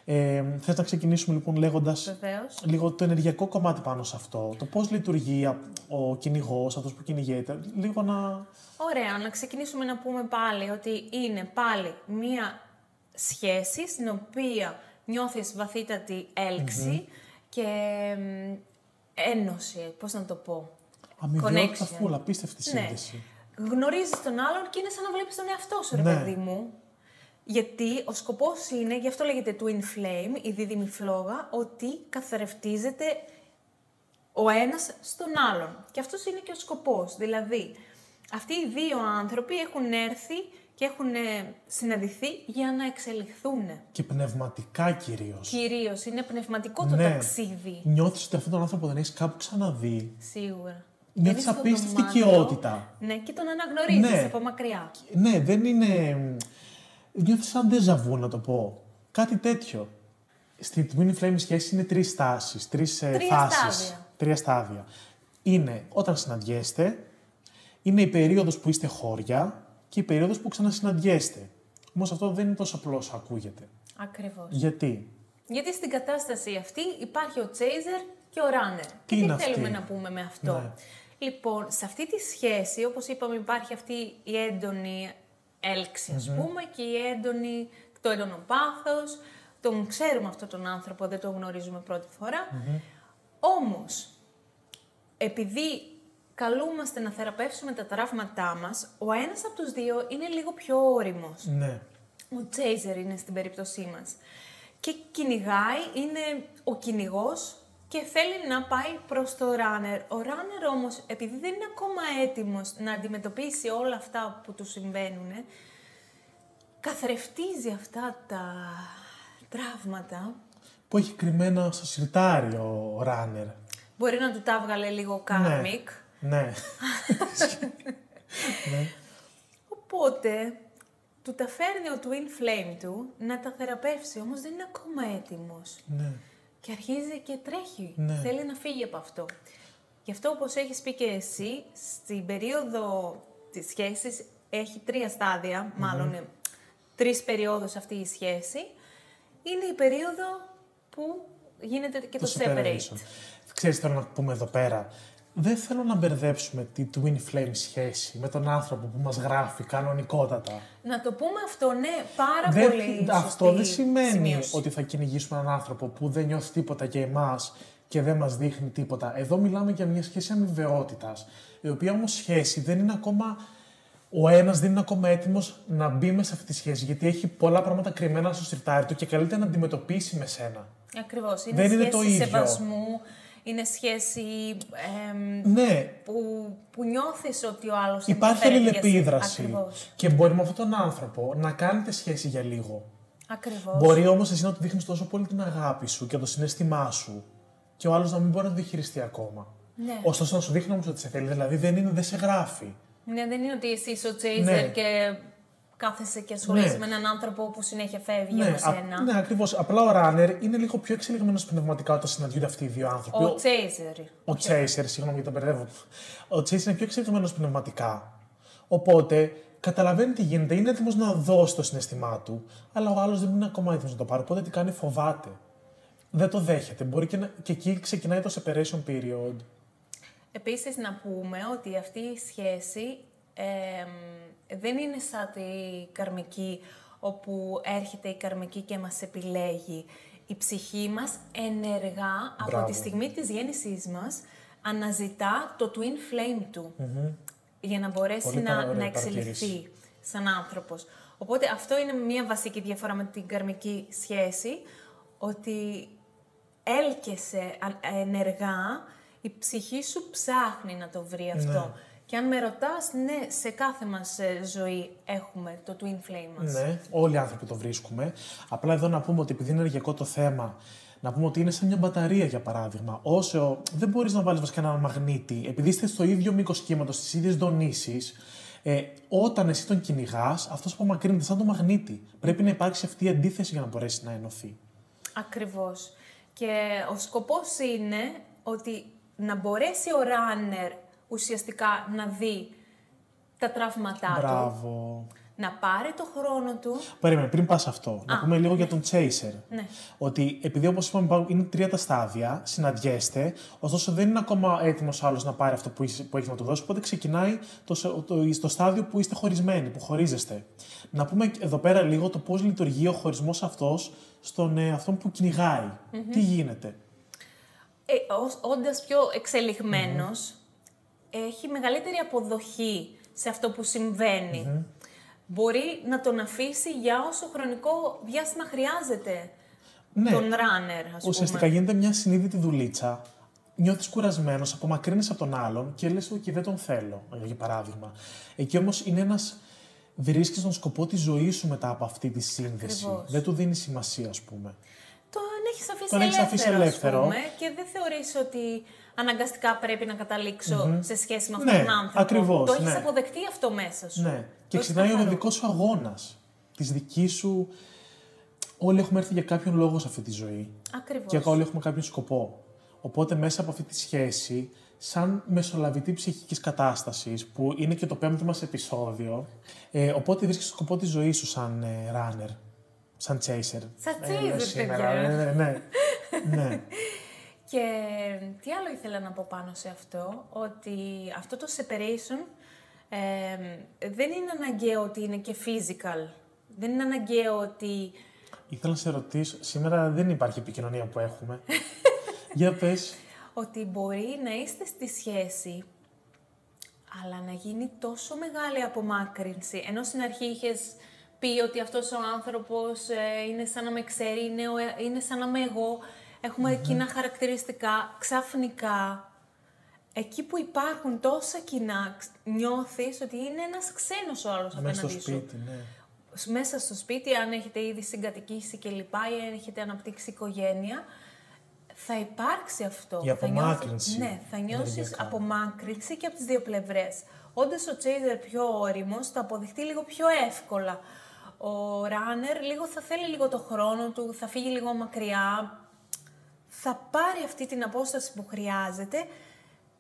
Speaker 1: Ε, θες να ξεκινήσουμε λοιπόν λέγοντας
Speaker 2: Βεβαίως.
Speaker 1: λίγο το ενεργειακό κομμάτι πάνω σε αυτό. Το πώς λειτουργεί α- ο κυνηγός, αυτός που κυνηγείται. Λίγο να...
Speaker 2: Ωραία, να ξεκινήσουμε να πούμε πάλι ότι είναι πάλι μία σχέση στην οποία νιώθεις βαθύτατη έλξη και μ, ένωση, πώς να το πω.
Speaker 1: Αμοιβαιότητας
Speaker 2: Connection.
Speaker 1: φουλ, απίστευτη
Speaker 2: Ναι.
Speaker 1: Σύνδεση.
Speaker 2: Γνωρίζεις τον άλλον και είναι σαν να βλέπεις τον εαυτό σου, ρε
Speaker 1: Ναι.
Speaker 2: παιδί μου. Γιατί ο σκοπός είναι, γι' αυτό λέγεται twin flame, η δίδυμη φλόγα, ότι καθαρευτίζεται ο ένας στον άλλον. Και αυτός είναι και ο σκοπός. Δηλαδή, αυτοί οι δύο άνθρωποι έχουν έρθει και έχουν ε, συναντηθεί για να εξελιχθούν.
Speaker 1: Και πνευματικά κυρίως.
Speaker 2: Κυρίως, είναι πνευματικό το
Speaker 1: Ναι.
Speaker 2: ταξίδι,
Speaker 1: Νιώθεις ότι αυτόν τον άνθρωπο δεν έχεις κάπου ξαναδεί.
Speaker 2: σίγουρα.
Speaker 1: Νιώθεις
Speaker 2: Μπαίνεις στο
Speaker 1: απίστευτη
Speaker 2: δωμάτιο,
Speaker 1: οικειότητα.
Speaker 2: Ναι, και τον αναγνωρίζεις
Speaker 1: Ναι.
Speaker 2: από μακριά.
Speaker 1: Ναι, δεν είναι. Νιώθεις σαν ντεζαβού, να το πω. Κάτι τέτοιο. Στη Twin Flame σχέση είναι τρεις τάσει, τρεις
Speaker 2: Τρία
Speaker 1: φάσεις.
Speaker 2: στάδια.
Speaker 1: Τρία στάδια. Είναι όταν συναντιέστε, είναι η περίοδος που είστε χώρια και η περίοδος που ξανασυναντιέστε. Όμως αυτό δεν είναι τόσο απλό όσο ακούγεται.
Speaker 2: Ακριβώς.
Speaker 1: Γιατί;
Speaker 2: Γιατί στην κατάσταση αυτή υπάρχει ο chaser και ο runner. και
Speaker 1: είναι
Speaker 2: τι
Speaker 1: αυτή;
Speaker 2: θέλουμε να πούμε με αυτό;
Speaker 1: Ναι.
Speaker 2: Λοιπόν, σε αυτή τη σχέση, όπως είπαμε, υπάρχει αυτή η έντονη έλξη, ας πούμε, και η έντονη, το έντονο πάθος. Τον ξέρουμε αυτόν τον άνθρωπο, δεν τον γνωρίζουμε πρώτη φορά. Όμως, επειδή καλούμαστε να θεραπεύσουμε τα τραύματά μας, ο ένας από τους δύο είναι λίγο πιο όριμος.
Speaker 1: Ναι.
Speaker 2: Ο Chaser είναι στην περίπτωσή μας. Και κυνηγάει, είναι ο κυνηγός και θέλει να πάει προς το runner. Ο runner όμως, επειδή δεν είναι ακόμα έτοιμος να αντιμετωπίσει όλα αυτά που του συμβαίνουν, καθρεφτίζει αυτά τα τραύματα.
Speaker 1: Που έχει κρυμμένα στο σιρτάρι ο runner.
Speaker 2: Μπορεί να του τα βγάλε λίγο karmic.
Speaker 1: Ναι. ναι.
Speaker 2: Οπότε, του τα φέρνει ο twin flame του να τα θεραπεύσει, όμως δεν είναι ακόμα έτοιμος.
Speaker 1: ναι.
Speaker 2: Και αρχίζει και τρέχει.
Speaker 1: Ναι.
Speaker 2: Θέλει να φύγει από αυτό. Γι' αυτό, όπως έχεις πει και εσύ, στην περίοδο της σχέσης έχει τρία στάδια, μάλλον ε, τρεις περιόδους αυτή η σχέση. Είναι η περίοδο που γίνεται και το, separate.
Speaker 1: Ξέρεις, θέλω να πούμε εδώ πέρα. Δεν θέλω να μπερδέψουμε τη twin flame σχέση με τον άνθρωπο που μας γράφει κανονικότατα.
Speaker 2: Να το πούμε αυτό, ναι, πάρα
Speaker 1: Δεν-
Speaker 2: πολύ
Speaker 1: αυτό
Speaker 2: σωστή
Speaker 1: δεν σημαίνει
Speaker 2: σημείωση.
Speaker 1: ότι θα κυνηγήσουμε έναν άνθρωπο που δεν νιώθει τίποτα για εμάς και δεν μας δείχνει τίποτα. Εδώ μιλάμε για μια σχέση αμοιβαιότητας, η οποία όμως σχέση δεν είναι ακόμα... Ο ένας δεν είναι ακόμα έτοιμος να μπει μέσα σε αυτή τη σχέση, γιατί έχει πολλά πράγματα κρυμμένα στο σιρτάρι του και καλείται να αντιμετωπίσει με σένα.
Speaker 2: Ακριβώς. Είναι
Speaker 1: Δεν είναι
Speaker 2: σχέση
Speaker 1: το ίδιο.
Speaker 2: σεβασμού, είναι σχέση εμ,
Speaker 1: Ναι,
Speaker 2: που, που νιώθεις ότι ο άλλος
Speaker 1: υπάρχει
Speaker 2: ενδιαφέρεται για σένα.
Speaker 1: αλληλεπίδραση.
Speaker 2: Ακριβώς.
Speaker 1: Και μπορεί με αυτόν τον άνθρωπο να κάνετε σχέση για λίγο.
Speaker 2: Ακριβώς.
Speaker 1: Μπορεί όμως εσύ να του δείχνεις τόσο πολύ την αγάπη σου και το συνέστημά σου, και ο άλλος να μην μπορεί να το διαχειριστεί ακόμα.
Speaker 2: Ναι.
Speaker 1: Ωστόσο να σου δείχνει όμως ότι σε θέλει, δηλαδή δεν, είναι, δεν σε γράφει.
Speaker 2: Ναι, δεν είναι ότι εσύ είσαι ο chaser
Speaker 1: Ναι.
Speaker 2: και κάθεσαι και ασχολείσαι
Speaker 1: Ναι.
Speaker 2: με έναν άνθρωπο που συνέχεια φεύγει
Speaker 1: Ναι,
Speaker 2: από
Speaker 1: α-
Speaker 2: σένα.
Speaker 1: ναι ακριβώς. Απλά ο runner είναι λίγο πιο εξελιγμένος πνευματικά όταν συναντιούνται αυτοί οι δύο άνθρωποι.
Speaker 2: Ο chaser.
Speaker 1: Ο Chaser, συγγνώμη γιατί το μπερδεύω. Ο Chaser είναι πιο εξελιγμένος πνευματικά. Οπότε καταλαβαίνει τι γίνεται, είναι έτοιμος να δώσει το συναισθημά του, αλλά ο άλλος δεν είναι ακόμα έτοιμος να το πάρει. Οπότε τι κάνει, φοβάται. Δεν το δέχεται. Μπορεί και, να, και εκεί ξεκινάει το separation period.
Speaker 2: Επίσης να πούμε ότι αυτή η σχέση εμ, δεν είναι σαν τη καρμική όπου έρχεται η καρμική και μας επιλέγει. Η ψυχή μας ενεργά από
Speaker 1: Μπράβο.
Speaker 2: τη στιγμή της γέννησής μας αναζητά το twin flame του για να μπορέσει
Speaker 1: Πολύ
Speaker 2: να,
Speaker 1: παρα- ωραία
Speaker 2: να εξελιχθεί
Speaker 1: παρατήρηση.
Speaker 2: σαν άνθρωπος. Οπότε αυτό είναι μια βασική διαφορά με την καρμική σχέση, ότι έλκεσαι α- ενεργά, η ψυχή σου ψάχνει να το βρει αυτό.
Speaker 1: Ναι.
Speaker 2: Και αν με ρωτάς, ναι, σε κάθε μας ε, ζωή έχουμε το twin flame μας.
Speaker 1: Ναι, όλοι οι άνθρωποι το βρίσκουμε. Απλά εδώ να πούμε ότι επειδή είναι ενεργειακό το θέμα, να πούμε ότι είναι σαν μια μπαταρία για παράδειγμα. Όσο δεν μπορείς να βάλεις βασικά έναν μαγνήτη, επειδή είστε στο ίδιο μήκος κύματος, στις ίδιες δονήσεις, ε, όταν εσύ τον κυνηγάς, αυτός απομακρύνεται σαν το μαγνήτη. Πρέπει να υπάρξει αυτή η αντίθεση για να μπορέσει να ενωθεί.
Speaker 2: Ακριβώς. Και ο σκοπός είναι ότι να μπορέσει ο runner ουσιαστικά να δει τα τραύματά του,
Speaker 1: Μπράβο.
Speaker 2: να πάρει το χρόνο του.
Speaker 1: Περίμενε, πριν πας αυτό, να πούμε λίγο για τον Chaser.
Speaker 2: Ναι.
Speaker 1: Ότι επειδή όπως είπαμε υπάρχουν- είναι τρία τα στάδια, συναντιέστε, ωστόσο δεν είναι ακόμα έτοιμος άλλος να πάρει αυτό που, είσαι- που έχεις να του δώσεις, οπότε ξεκινάει το, σε- το, στο στάδιο που είστε χωρισμένοι, που χωρίζεστε. Να πούμε εδώ πέρα λίγο το πώς λειτουργεί ο χωρισμός αυτός στον ε, αυτόν που κυνηγαει Τι γίνεται;
Speaker 2: Ε, ως, όντας πιο εξελιγμενος έχει μεγαλύτερη αποδοχή σε αυτό που συμβαινει Μπορεί να τον αφήσει για όσο χρονικό διάστημα χρειάζεται
Speaker 1: Ναι.
Speaker 2: τον runner, ας
Speaker 1: Ουσιαστικά
Speaker 2: πούμε.
Speaker 1: γίνεται μια συνείδητη δουλίτσα. Νιώθεις κουρασμένος, απομακρύνεσαι από τον άλλον και λες: OK, δεν τον θέλω, για παράδειγμα. Εκεί όμως είναι ένας. Βρίσκεις τον σκοπό της ζωής σου μετά από αυτή τη σύνδεση.
Speaker 2: Ακριβώς.
Speaker 1: Δεν του δίνεις σημασία, ας πούμε.
Speaker 2: Τον έχεις αφήσει
Speaker 1: Τον έχεις
Speaker 2: ελεύθερο,
Speaker 1: αφήσει ελεύθερο.
Speaker 2: Ας πούμε, και δεν θεωρείς ότι αναγκαστικά πρέπει να καταλήξω σε σχέση με αυτόν
Speaker 1: Ναι,
Speaker 2: τον άνθρωπο.
Speaker 1: ακριβώς,
Speaker 2: Το έχεις
Speaker 1: ναι.
Speaker 2: αποδεχτεί αυτό μέσα σου.
Speaker 1: Ναι.
Speaker 2: Το
Speaker 1: Και
Speaker 2: έχεις
Speaker 1: ξεκινάει ο
Speaker 2: καθαρό.
Speaker 1: δικός σου αγώνας. Της δικής σου. Όλοι έχουμε έρθει για κάποιον λόγο σε αυτή τη ζωή.
Speaker 2: Ακριβώς.
Speaker 1: Και όλοι έχουμε κάποιον σκοπό. Οπότε μέσα από αυτή τη σχέση, σαν μεσολαβητή ψυχικής κατάστασης, που είναι και το πέμπτο μας επεισόδιο, ε, οπότε βρίσκεις σκοπό της ζωής σου σαν ε, runner, σαν chaser.
Speaker 2: Σαν
Speaker 1: Ε, λέω
Speaker 2: chaser,
Speaker 1: σήμερα,
Speaker 2: παιδιά.
Speaker 1: ναι, ναι, ναι. ναι.
Speaker 2: Και τι άλλο ήθελα να πω πάνω σε αυτό, ότι αυτό το separation ε, δεν είναι αναγκαίο ότι είναι και physical. Δεν είναι αναγκαίο ότι
Speaker 1: Ήθελα να σε ρωτήσω, σήμερα δεν υπάρχει επικοινωνία που έχουμε. Για πες.
Speaker 2: ότι μπορεί να είστε στη σχέση, αλλά να γίνει τόσο μεγάλη απομάκρυνση. Ενώ στην αρχή είχες πει ότι αυτός ο άνθρωπος ε, είναι σαν να με ξέρει, είναι, ο- είναι σαν να είμαι εγώ, έχουμε κοινά χαρακτηριστικά, ξαφνικά, εκεί που υπάρχουν τόσα κοινά, ξ- νιώθεις ότι είναι ένας ξένος ο άλλος
Speaker 1: Μέσα στο
Speaker 2: απέναντί σου
Speaker 1: σπίτι, ναι.
Speaker 2: μέσα στο σπίτι, αν έχετε ήδη συγκατοικήσει και λοιπά ή αν έχετε αναπτύξει οικογένεια, θα υπάρξει αυτό.
Speaker 1: Η
Speaker 2: Θα
Speaker 1: απομάκρυνση
Speaker 2: νιώθεις- ναι, θα νιώσεις
Speaker 1: ενεργειακά.
Speaker 2: απομάκρυνση και από τις δύο πλευρές. Όντας ο Chaser πιο όριμος, θα αποδειχτεί λίγο πιο εύκολα. Ο Runner λίγο θα θέλει λίγο το χρόνο του, θα φύγει λίγο μακριά, θα πάρει αυτή την απόσταση που χρειάζεται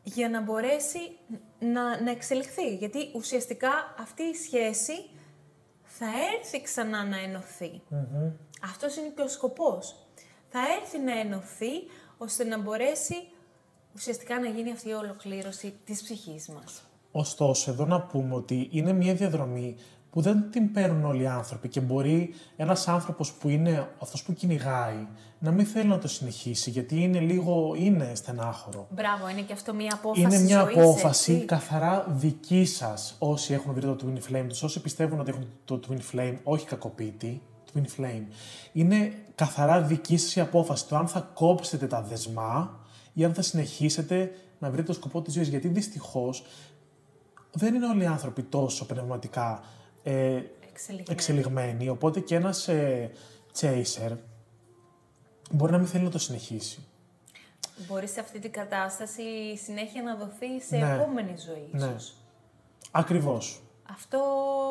Speaker 2: για να μπορέσει να, να εξελιχθεί. Γιατί ουσιαστικά αυτή η σχέση θα έρθει ξανά να ενωθει Αυτός είναι και ο σκοπός. Θα έρθει να ενωθεί ώστε να μπορέσει ουσιαστικά να γίνει αυτή η ολοκλήρωση της ψυχής μας.
Speaker 1: Ωστόσο, εδώ να πούμε ότι είναι μια διαδρομή που δεν την παίρνουν όλοι οι άνθρωποι και μπορεί ένας άνθρωπος που είναι αυτός που κυνηγάει να μην θέλει να το συνεχίσει γιατί είναι λίγο, είναι στενάχωρο.
Speaker 2: Μπράβο, είναι και αυτό μια απόφαση
Speaker 1: Είναι μια
Speaker 2: ζωής,
Speaker 1: απόφαση
Speaker 2: έτσι.
Speaker 1: καθαρά δική σας όσοι έχουν βρει το Twin Flame τους, όσοι πιστεύουν ότι έχουν το Twin Flame, όχι κακοποίητη, Twin Flame. Είναι καθαρά δική σας η απόφαση το αν θα κόψετε τα δεσμά ή αν θα συνεχίσετε να βρείτε το σκοπό της ζωής. Γιατί δυστυχώς δεν είναι όλοι οι άνθρωποι τόσο πνευματικά ε,
Speaker 2: Εξελιγμένη.
Speaker 1: εξελιγμένοι, οπότε και ένας ε, chaser μπορεί να μην θέλει να το συνεχίσει.
Speaker 2: Μπορεί σε αυτή την κατάσταση η συνέχεια να δοθεί σε
Speaker 1: Ναι.
Speaker 2: επόμενη ζωή,
Speaker 1: Ναι.
Speaker 2: ίσως.
Speaker 1: Ακριβώς.
Speaker 2: Αυτό...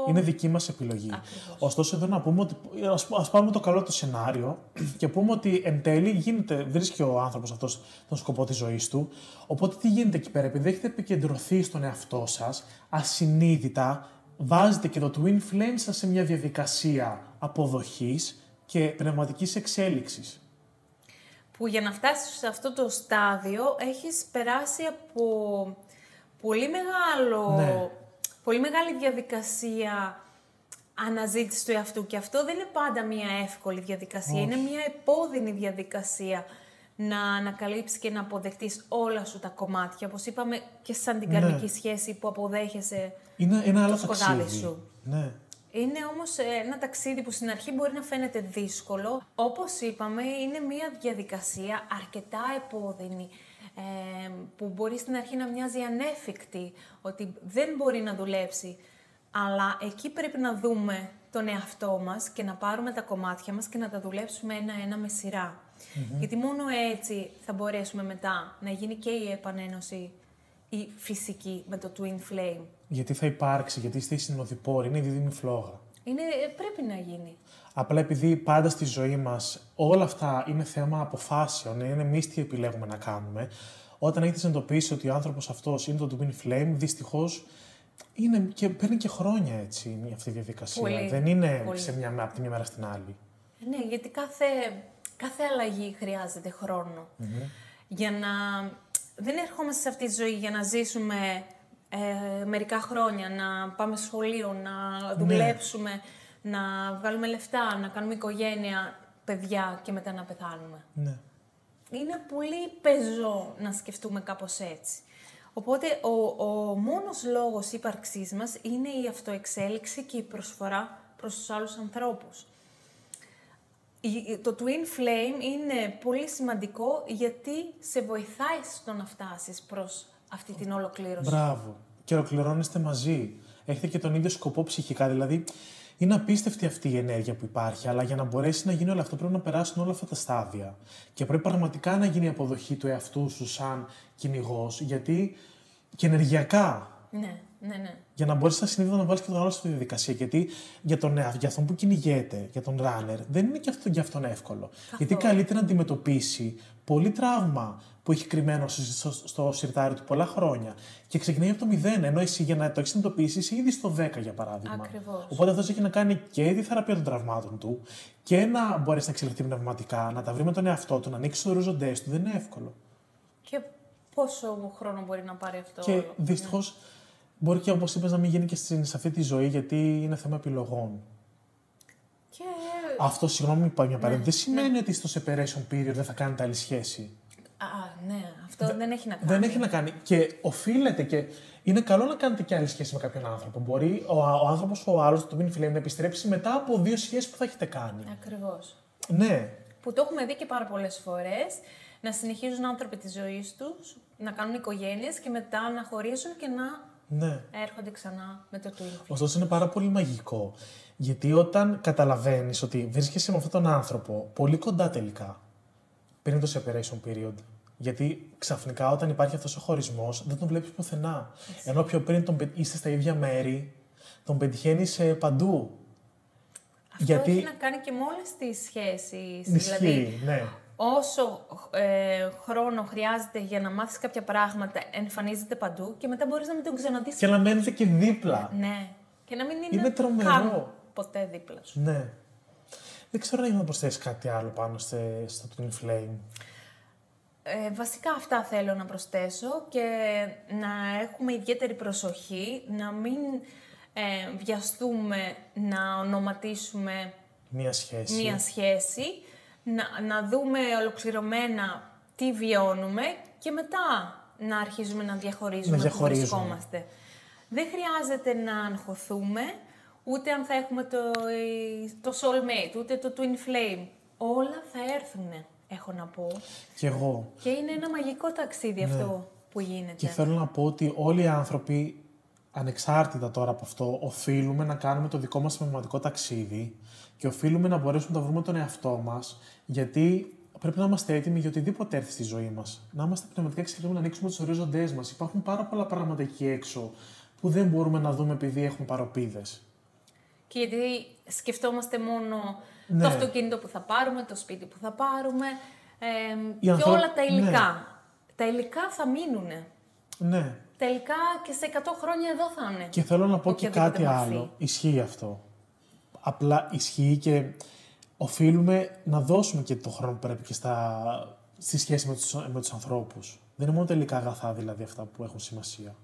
Speaker 1: Είναι δική μας επιλογή.
Speaker 2: Ακριβώς.
Speaker 1: Ωστόσο, εδώ να πούμε ότι ας, ας πάρουμε το καλό του σενάριο και πούμε ότι εν τέλει γίνεται, βρίσκει ο άνθρωπος αυτός τον σκοπό της ζωής του. Οπότε τι γίνεται εκεί πέρα, επειδή έχετε επικεντρωθεί στον εαυτό σας, ασυνείδητα βάζετε και το Twin Flame σας σε μια διαδικασία αποδοχής και πνευματικής εξέλιξης.
Speaker 2: που για να φτάσεις σε αυτό το στάδιο έχεις περάσει από πολύ μεγάλο,
Speaker 1: Ναι.
Speaker 2: πολύ μεγάλη διαδικασία αναζήτηση του εαυτού και αυτό δεν είναι πάντα μια εύκολη διαδικασία, είναι μια επώδυνη διαδικασία να ανακαλύψεις και να αποδεχτείς όλα σου τα κομμάτια, όπως είπαμε και σαν την
Speaker 1: Ναι.
Speaker 2: καρμική σχέση που αποδέχεσαι
Speaker 1: Είναι ένα άλλο
Speaker 2: σκοτάδι
Speaker 1: ταξίδι.
Speaker 2: σου.
Speaker 1: Ναι.
Speaker 2: Είναι όμως ε, ένα ταξίδι που στην αρχή μπορεί να φαίνεται δύσκολο. Όπως είπαμε, είναι μια διαδικασία αρκετά επώδυνη, ε, που μπορεί στην αρχή να μοιάζει ανέφικτη, ότι δεν μπορεί να δουλέψει. Αλλά εκεί πρέπει να δούμε τον εαυτό μας και να πάρουμε τα κομμάτια μας και να τα δουλέψουμε ένα-ένα με σειρα Γιατί μόνο έτσι θα μπορέσουμε μετά να γίνει και η επανένωση η φυσική με το Twin Flame.
Speaker 1: Γιατί θα υπάρξει, γιατί είστε οι συνοδοιπόροι, είναι η δίδυμη φλόγα.
Speaker 2: Είναι, ε, πρέπει να γίνει.
Speaker 1: Απλά επειδή πάντα στη ζωή μας όλα αυτά είναι θέμα αποφάσεων, είναι εμείς τι επιλέγουμε να κάνουμε, όταν έχετε συνειδητοποιήσει ότι ο άνθρωπος αυτός είναι το Twin Flame, δυστυχώς είναι και, παίρνει και χρόνια έτσι αυτή η διαδικασία.
Speaker 2: Πολύ,
Speaker 1: Δεν είναι
Speaker 2: πολύ.
Speaker 1: σε μια, από τη μια μέρα στην άλλη.
Speaker 2: Ναι, γιατί κάθε, κάθε αλλαγή χρειάζεται χρόνο. Για να... Δεν ερχόμαστε σε αυτή τη ζωή για να ζήσουμε ε, μερικά χρόνια, να πάμε σχολείο, να δουλέψουμε, να βγάλουμε λεφτά, να κάνουμε οικογένεια, παιδιά και μετά να πεθάνουμε.
Speaker 1: Ναι.
Speaker 2: Είναι πολύ πεζό να σκεφτούμε κάπως έτσι. Οπότε ο, ο μόνος λόγος ύπαρξής μας είναι η αυτοεξέλιξη και η προσφορά προς τους άλλους ανθρώπους. Η- Το Twin Flame είναι πολύ σημαντικό γιατί σε βοηθάει στο να φτάσεις προς αυτή την ολοκλήρωση.
Speaker 1: Μπράβο. Και ολοκληρώνεστε μαζί. Έχετε και τον ίδιο σκοπό ψυχικά. Δηλαδή, είναι απίστευτη αυτή η ενέργεια που υπάρχει, αλλά για να μπορέσει να γίνει όλο αυτό πρέπει να περάσουν όλα αυτά τα στάδια. Και πρέπει πραγματικά να γίνει η αποδοχή του εαυτού σου σαν κυνηγός, γιατί και ενεργειακά.
Speaker 2: Ναι, Ναι, ναι.
Speaker 1: Για να μπορείς να συνείδητα να βάλεις και τον άλλο στη διαδικασία. Γιατί για, τον, για αυτόν που κυνηγέται, για τον runner, δεν είναι και αυτό για αυτόν εύκολο. Γιατί καλείται να αντιμετωπίσει πολύ τραύμα που έχει κρυμμένο στο, στο σιρτάρι του πολλά χρόνια και ξεκινάει από το 0, ενώ εσύ για να το έχεις συνειδητοποιήσει είσαι ήδη στο 10 για παράδειγμα.
Speaker 2: Ακριβώς.
Speaker 1: Οπότε αυτό έχει να κάνει και τη θεραπεία των τραυμάτων του και να μπορέσει να εξελιχθεί πνευματικά, να τα βρει με τον εαυτό του, να ανοίξει τους ορίζοντέ του. Δεν είναι εύκολο.
Speaker 2: Και πόσο χρόνο μπορεί να πάρει αυτό;
Speaker 1: Και δυστυχώς ναι. Μπορεί και όπως είπες να μην γίνει και σε αυτή τη ζωή γιατί είναι θέμα επιλογών.
Speaker 2: Και...
Speaker 1: Αυτό, συγγνώμη, μια παρένθεση. Ναι, δεν σημαίνει ναι. ότι στο separation period δεν θα κάνετε άλλη σχέση.
Speaker 2: Α, ναι, αυτό δεν έχει να κάνει.
Speaker 1: Δεν έχει να κάνει. Και οφείλεται και είναι καλό να κάνετε και άλλη σχέση με κάποιον άνθρωπο. Μπορεί ο, ο άνθρωπος ο άλλος, το Twin Flame, να επιστρέψει μετά από δύο σχέσεις που θα έχετε κάνει.
Speaker 2: Ακριβώς.
Speaker 1: Ναι.
Speaker 2: Που το έχουμε δει και πάρα πολλές φορές. Να συνεχίζουν άνθρωποι της ζωής τους, να κάνουν οικογένειες και μετά να χωρίσουν και να
Speaker 1: ναι.
Speaker 2: έρχονται ξανά με το Twin Flame.
Speaker 1: Ωστόσο είναι πάρα πολύ μαγικό. Γιατί όταν καταλαβαίνεις ότι βρίσκεσαι με αυτόν τον άνθρωπο πολύ κοντά τελικά, πριν το separation period, γιατί ξαφνικά όταν υπάρχει αυτός ο χωρισμός, δεν τον βλέπεις πουθενά. Ενώ πιο πριν τον, είστε στα ίδια μέρη, τον πετυχαίνεις παντού.
Speaker 2: Αυτό Γιατί... έχει να κάνει και με όλες τις σχέσεις. Δηλαδή,
Speaker 1: ναι.
Speaker 2: Όσο ε, χρόνο χρειάζεται για να μάθεις κάποια πράγματα, εμφανίζεται παντού και μετά μπορείς να μην τον ξαναδείς.
Speaker 1: Και να μένετε και δίπλα.
Speaker 2: Ναι. Και να μην είναι,
Speaker 1: είναι τρομερό.
Speaker 2: ποτέ δίπλα σου.
Speaker 1: Ναι. Δεν ξέρω αν έχει να προσθέσεις κάτι άλλο πάνω στο Twin Flame.
Speaker 2: Ε, βασικά αυτά θέλω να προσθέσω και να έχουμε ιδιαίτερη προσοχή, να μην ε, βιαστούμε να ονοματίσουμε
Speaker 1: μία σχέση,
Speaker 2: μία σχέση να, να δούμε ολοκληρωμένα τι βιώνουμε και μετά να αρχίζουμε να διαχωρίζουμε
Speaker 1: να που
Speaker 2: βρισκόμαστε. Δεν χρειάζεται να αγχωθούμε, ούτε αν θα έχουμε το, το soulmate, ούτε το twin flame. Όλα θα έρθουν έχω να πω.
Speaker 1: Κι εγώ.
Speaker 2: Και είναι ένα μαγικό ταξίδι ναι. αυτό που γίνεται.
Speaker 1: Και θέλω να πω ότι όλοι οι άνθρωποι, ανεξάρτητα τώρα από αυτό, οφείλουμε να κάνουμε το δικό μας πνευματικό ταξίδι και οφείλουμε να μπορέσουμε να βρούμε τον εαυτό μας, γιατί πρέπει να είμαστε έτοιμοι για οτιδήποτε έρθει στη ζωή μας. Να είμαστε πνευματικά εξαιρετικοί, να ανοίξουμε τους ορίζοντές μας. Υπάρχουν πάρα πολλά πράγματα εκεί έξω που δεν μπορούμε να δούμε επειδή έχουμε παροπίδες.
Speaker 2: Και γιατί σκεφτόμαστε μόνο ναι. το αυτοκίνητο που θα πάρουμε, το σπίτι που θα πάρουμε ε, και όλα τα υλικά. Ναι. Τα υλικά θα μείνουν.
Speaker 1: Ναι.
Speaker 2: Τελικά και σε 100 χρόνια εδώ θα είναι.
Speaker 1: Και θέλω να πω και κάτι άλλο. Ισχύει αυτό. Απλά ισχύει και οφείλουμε να δώσουμε και το χρόνο που πρέπει και στα... στη σχέση με τους, με τους ανθρώπους. Δεν είναι μόνο τελικά αγαθά δηλαδή αυτά που έχουν σημασία.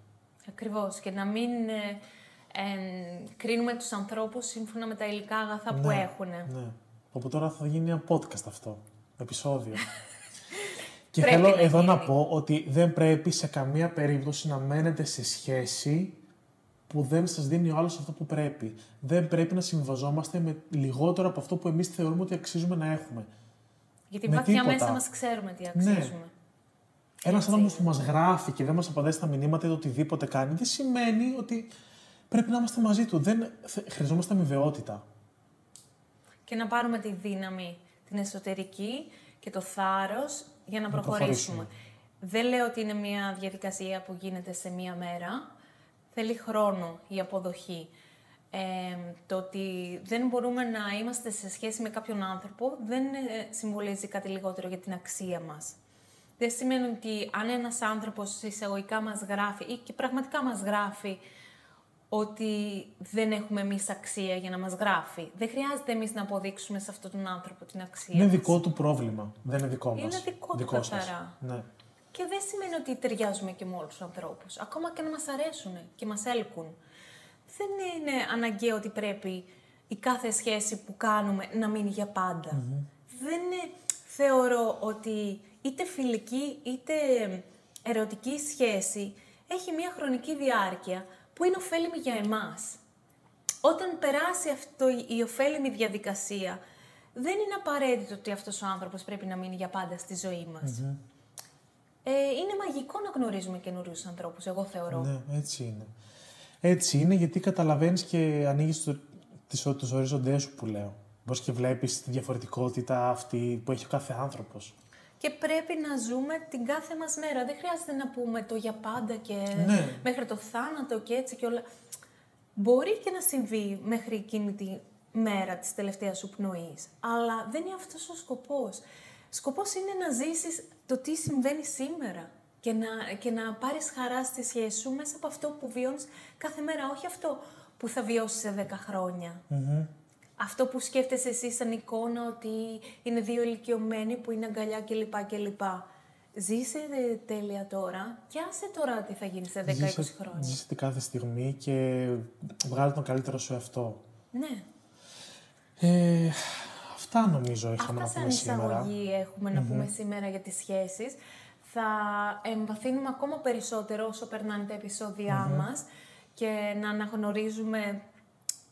Speaker 2: Ακριβώς. Και να μην ε, ε, κρίνουμε τους ανθρώπους σύμφωνα με τα υλικά αγαθά που
Speaker 1: ναι,
Speaker 2: έχουν.
Speaker 1: Ναι. Από τώρα θα γίνει ένα podcast αυτό, επεισόδιο. και θέλω εδώ να πω ότι δεν πρέπει σε καμία περίπτωση να μένετε σε σχέση που δεν σας δίνει ο άλλος αυτό που πρέπει. Δεν πρέπει να συμβαζόμαστε με λιγότερο από αυτό που εμείς θεωρούμε ότι αξίζουμε να έχουμε.
Speaker 2: Γιατί βαθιά μέσα μας ξέρουμε τι ναι. αξίζουμε. Ναι.
Speaker 1: Ένα άνθρωπος που μας γράφει και δεν μας απαντάει στα μηνύματα ή οτιδήποτε κάνει, δεν σημαίνει ότι πρέπει να είμαστε μαζί του. Δεν... Χρειαζόμαστε αμοιβαιότητα.
Speaker 2: Και να πάρουμε τη δύναμη, την εσωτερική και το θάρρος για να, προχωρήσουμε. Δεν λέω ότι είναι μια διαδικασία που γίνεται σε μία μέρα. Θέλει χρόνο η αποδοχή. Ε, το ότι δεν μπορούμε να είμαστε σε σχέση με κάποιον άνθρωπο δεν ε, συμβολίζει κάτι λιγότερο για την αξία μας. Δεν σημαίνει ότι αν ένας άνθρωπος εισαγωγικά μας γράφει ή και πραγματικά μας γράφει ότι δεν έχουμε εμείς αξία για να μας γράφει. Δεν χρειάζεται εμείς να αποδείξουμε σε αυτόν τον άνθρωπο την αξία.
Speaker 1: Είναι δικό του πρόβλημα. Δεν είναι δικό μας.
Speaker 2: Είναι δικό, του καθαρά.
Speaker 1: Ναι.
Speaker 2: Και δεν σημαίνει ότι ταιριάζουμε και με όλους τους ανθρώπους. Ακόμα και να μας αρέσουν και μας έλκουν. Δεν είναι αναγκαίο ότι πρέπει η κάθε σχέση που κάνουμε να μείνει για παντα Δεν είναι, θεωρώ ότι είτε φιλική είτε ερωτική σχέση έχει μια χρονική διάρκεια που είναι ωφέλιμη για εμάς. Όταν περάσει αυτό η ωφέλιμη διαδικασία, δεν είναι απαραίτητο ότι αυτός ο άνθρωπος πρέπει να μείνει για πάντα στη ζωή μας. Ε, είναι μαγικό να γνωρίζουμε καινούριους ανθρώπους, εγώ θεωρώ.
Speaker 1: Ναι, έτσι είναι. Έτσι είναι γιατί καταλαβαίνεις και ανοίγεις το, τους ορίζοντές σου που λέω. Μπορείς και βλέπεις τη διαφορετικότητα αυτή που έχει ο κάθε άνθρωπος.
Speaker 2: Και πρέπει να ζούμε την κάθε μας μέρα. Δεν χρειάζεται να πούμε το για πάντα και
Speaker 1: Ναι.
Speaker 2: μέχρι το θάνατο και έτσι και όλα. Μπορεί και να συμβεί μέχρι εκείνη τη μέρα της τελευταίας σου πνοής, αλλά δεν είναι αυτός ο σκοπός. Σκοπός είναι να ζήσεις το τι συμβαίνει σήμερα και να, και να πάρεις χαρά στη σχέση σου μέσα από αυτό που βιώνεις κάθε μέρα, όχι αυτό που θα βιώσεις σε 10 χρονια Αυτό που σκέφτεσαι εσύ σαν εικόνα ότι είναι δύο ηλικιωμένοι που είναι αγκαλιά κλπ. κλπ. Ζήσε ε, τέλεια τώρα και άσε τώρα τι θα γίνει σε 10-20
Speaker 1: Ζήσε-
Speaker 2: χρόνια.
Speaker 1: Ζήσε την κάθε στιγμή και βγάλε τον καλύτερο σου εαυτό.
Speaker 2: Ναι.
Speaker 1: Ε, αυτά νομίζω είχαμε
Speaker 2: Αυτά
Speaker 1: να πούμε
Speaker 2: σαν
Speaker 1: σήμερα.
Speaker 2: εισαγωγή έχουμε να πούμε σήμερα για τις σχέσεις. Θα εμβαθύνουμε ακόμα περισσότερο όσο περνάνε τα επεισόδια μας και να αναγνωρίζουμε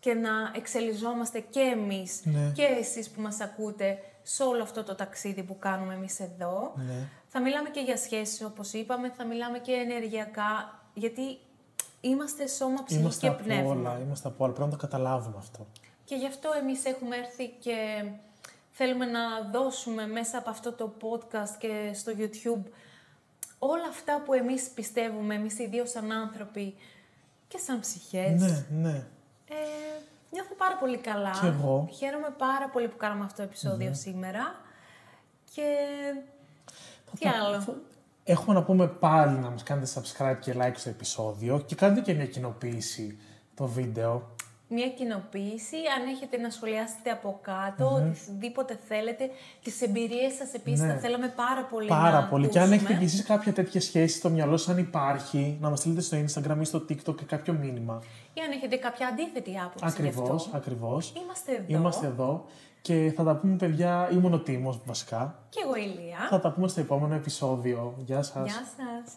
Speaker 2: και να εξελιζόμαστε και εμείς
Speaker 1: Ναι.
Speaker 2: και εσείς που μας ακούτε σε όλο αυτό το ταξίδι που κάνουμε εμείς εδώ.
Speaker 1: Ναι.
Speaker 2: Θα μιλάμε και για σχέσεις όπως είπαμε, θα μιλάμε και ενεργειακά, γιατί είμαστε σώμα, ψυχής
Speaker 1: Είμαστε
Speaker 2: και
Speaker 1: από
Speaker 2: πνεύμα.
Speaker 1: όλα, είμαστε από όλα. Πρέπει να το καταλάβουμε αυτό.
Speaker 2: Και γι' αυτό εμείς έχουμε έρθει και θέλουμε να δώσουμε μέσα από αυτό το podcast και στο YouTube όλα αυτά που εμείς πιστεύουμε, εμείς οι δύο σαν άνθρωποι και σαν ψυχές.
Speaker 1: Ναι, ναι.
Speaker 2: Ε, νιώθω πάρα πολύ καλά.
Speaker 1: Κι εγώ.
Speaker 2: Χαίρομαι πάρα πολύ που κάναμε αυτό το επεισόδιο σήμερα. Και τι
Speaker 1: Θα-
Speaker 2: άλλο;
Speaker 1: θα- Έχουμε να πούμε πάλι να μας κάνετε subscribe και like στο επεισόδιο και κάντε και μια κοινοποίηση το βίντεο.
Speaker 2: Μια κοινοποίηση, αν έχετε να σχολιάσετε από κάτω, οτιδήποτε θέλετε. Τις εμπειρίες σας επίσης
Speaker 1: Ναι.
Speaker 2: θα θέλαμε πάρα πολύ
Speaker 1: Πάρα
Speaker 2: να
Speaker 1: πολύ. Και αν
Speaker 2: ακούσουμε.
Speaker 1: έχετε κι εσείς κάποια τέτοια σχέση στο μυαλό σας, αν υπάρχει, να μας στείλετε στο Instagram ή στο TikTok και κάποιο μήνυμα.
Speaker 2: Ή αν έχετε κάποια αντίθετη άποψη γι'
Speaker 1: Ακριβώς,
Speaker 2: αυτό.
Speaker 1: ακριβώς.
Speaker 2: Είμαστε εδώ.
Speaker 1: Είμαστε εδώ και θα τα πούμε παιδιά, ήμουν ο Τίμος βασικά.
Speaker 2: Και εγώ η Λία.
Speaker 1: Θα τα πούμε στο επόμενο επεισόδιο. Γεια σας.
Speaker 2: Γεια σας.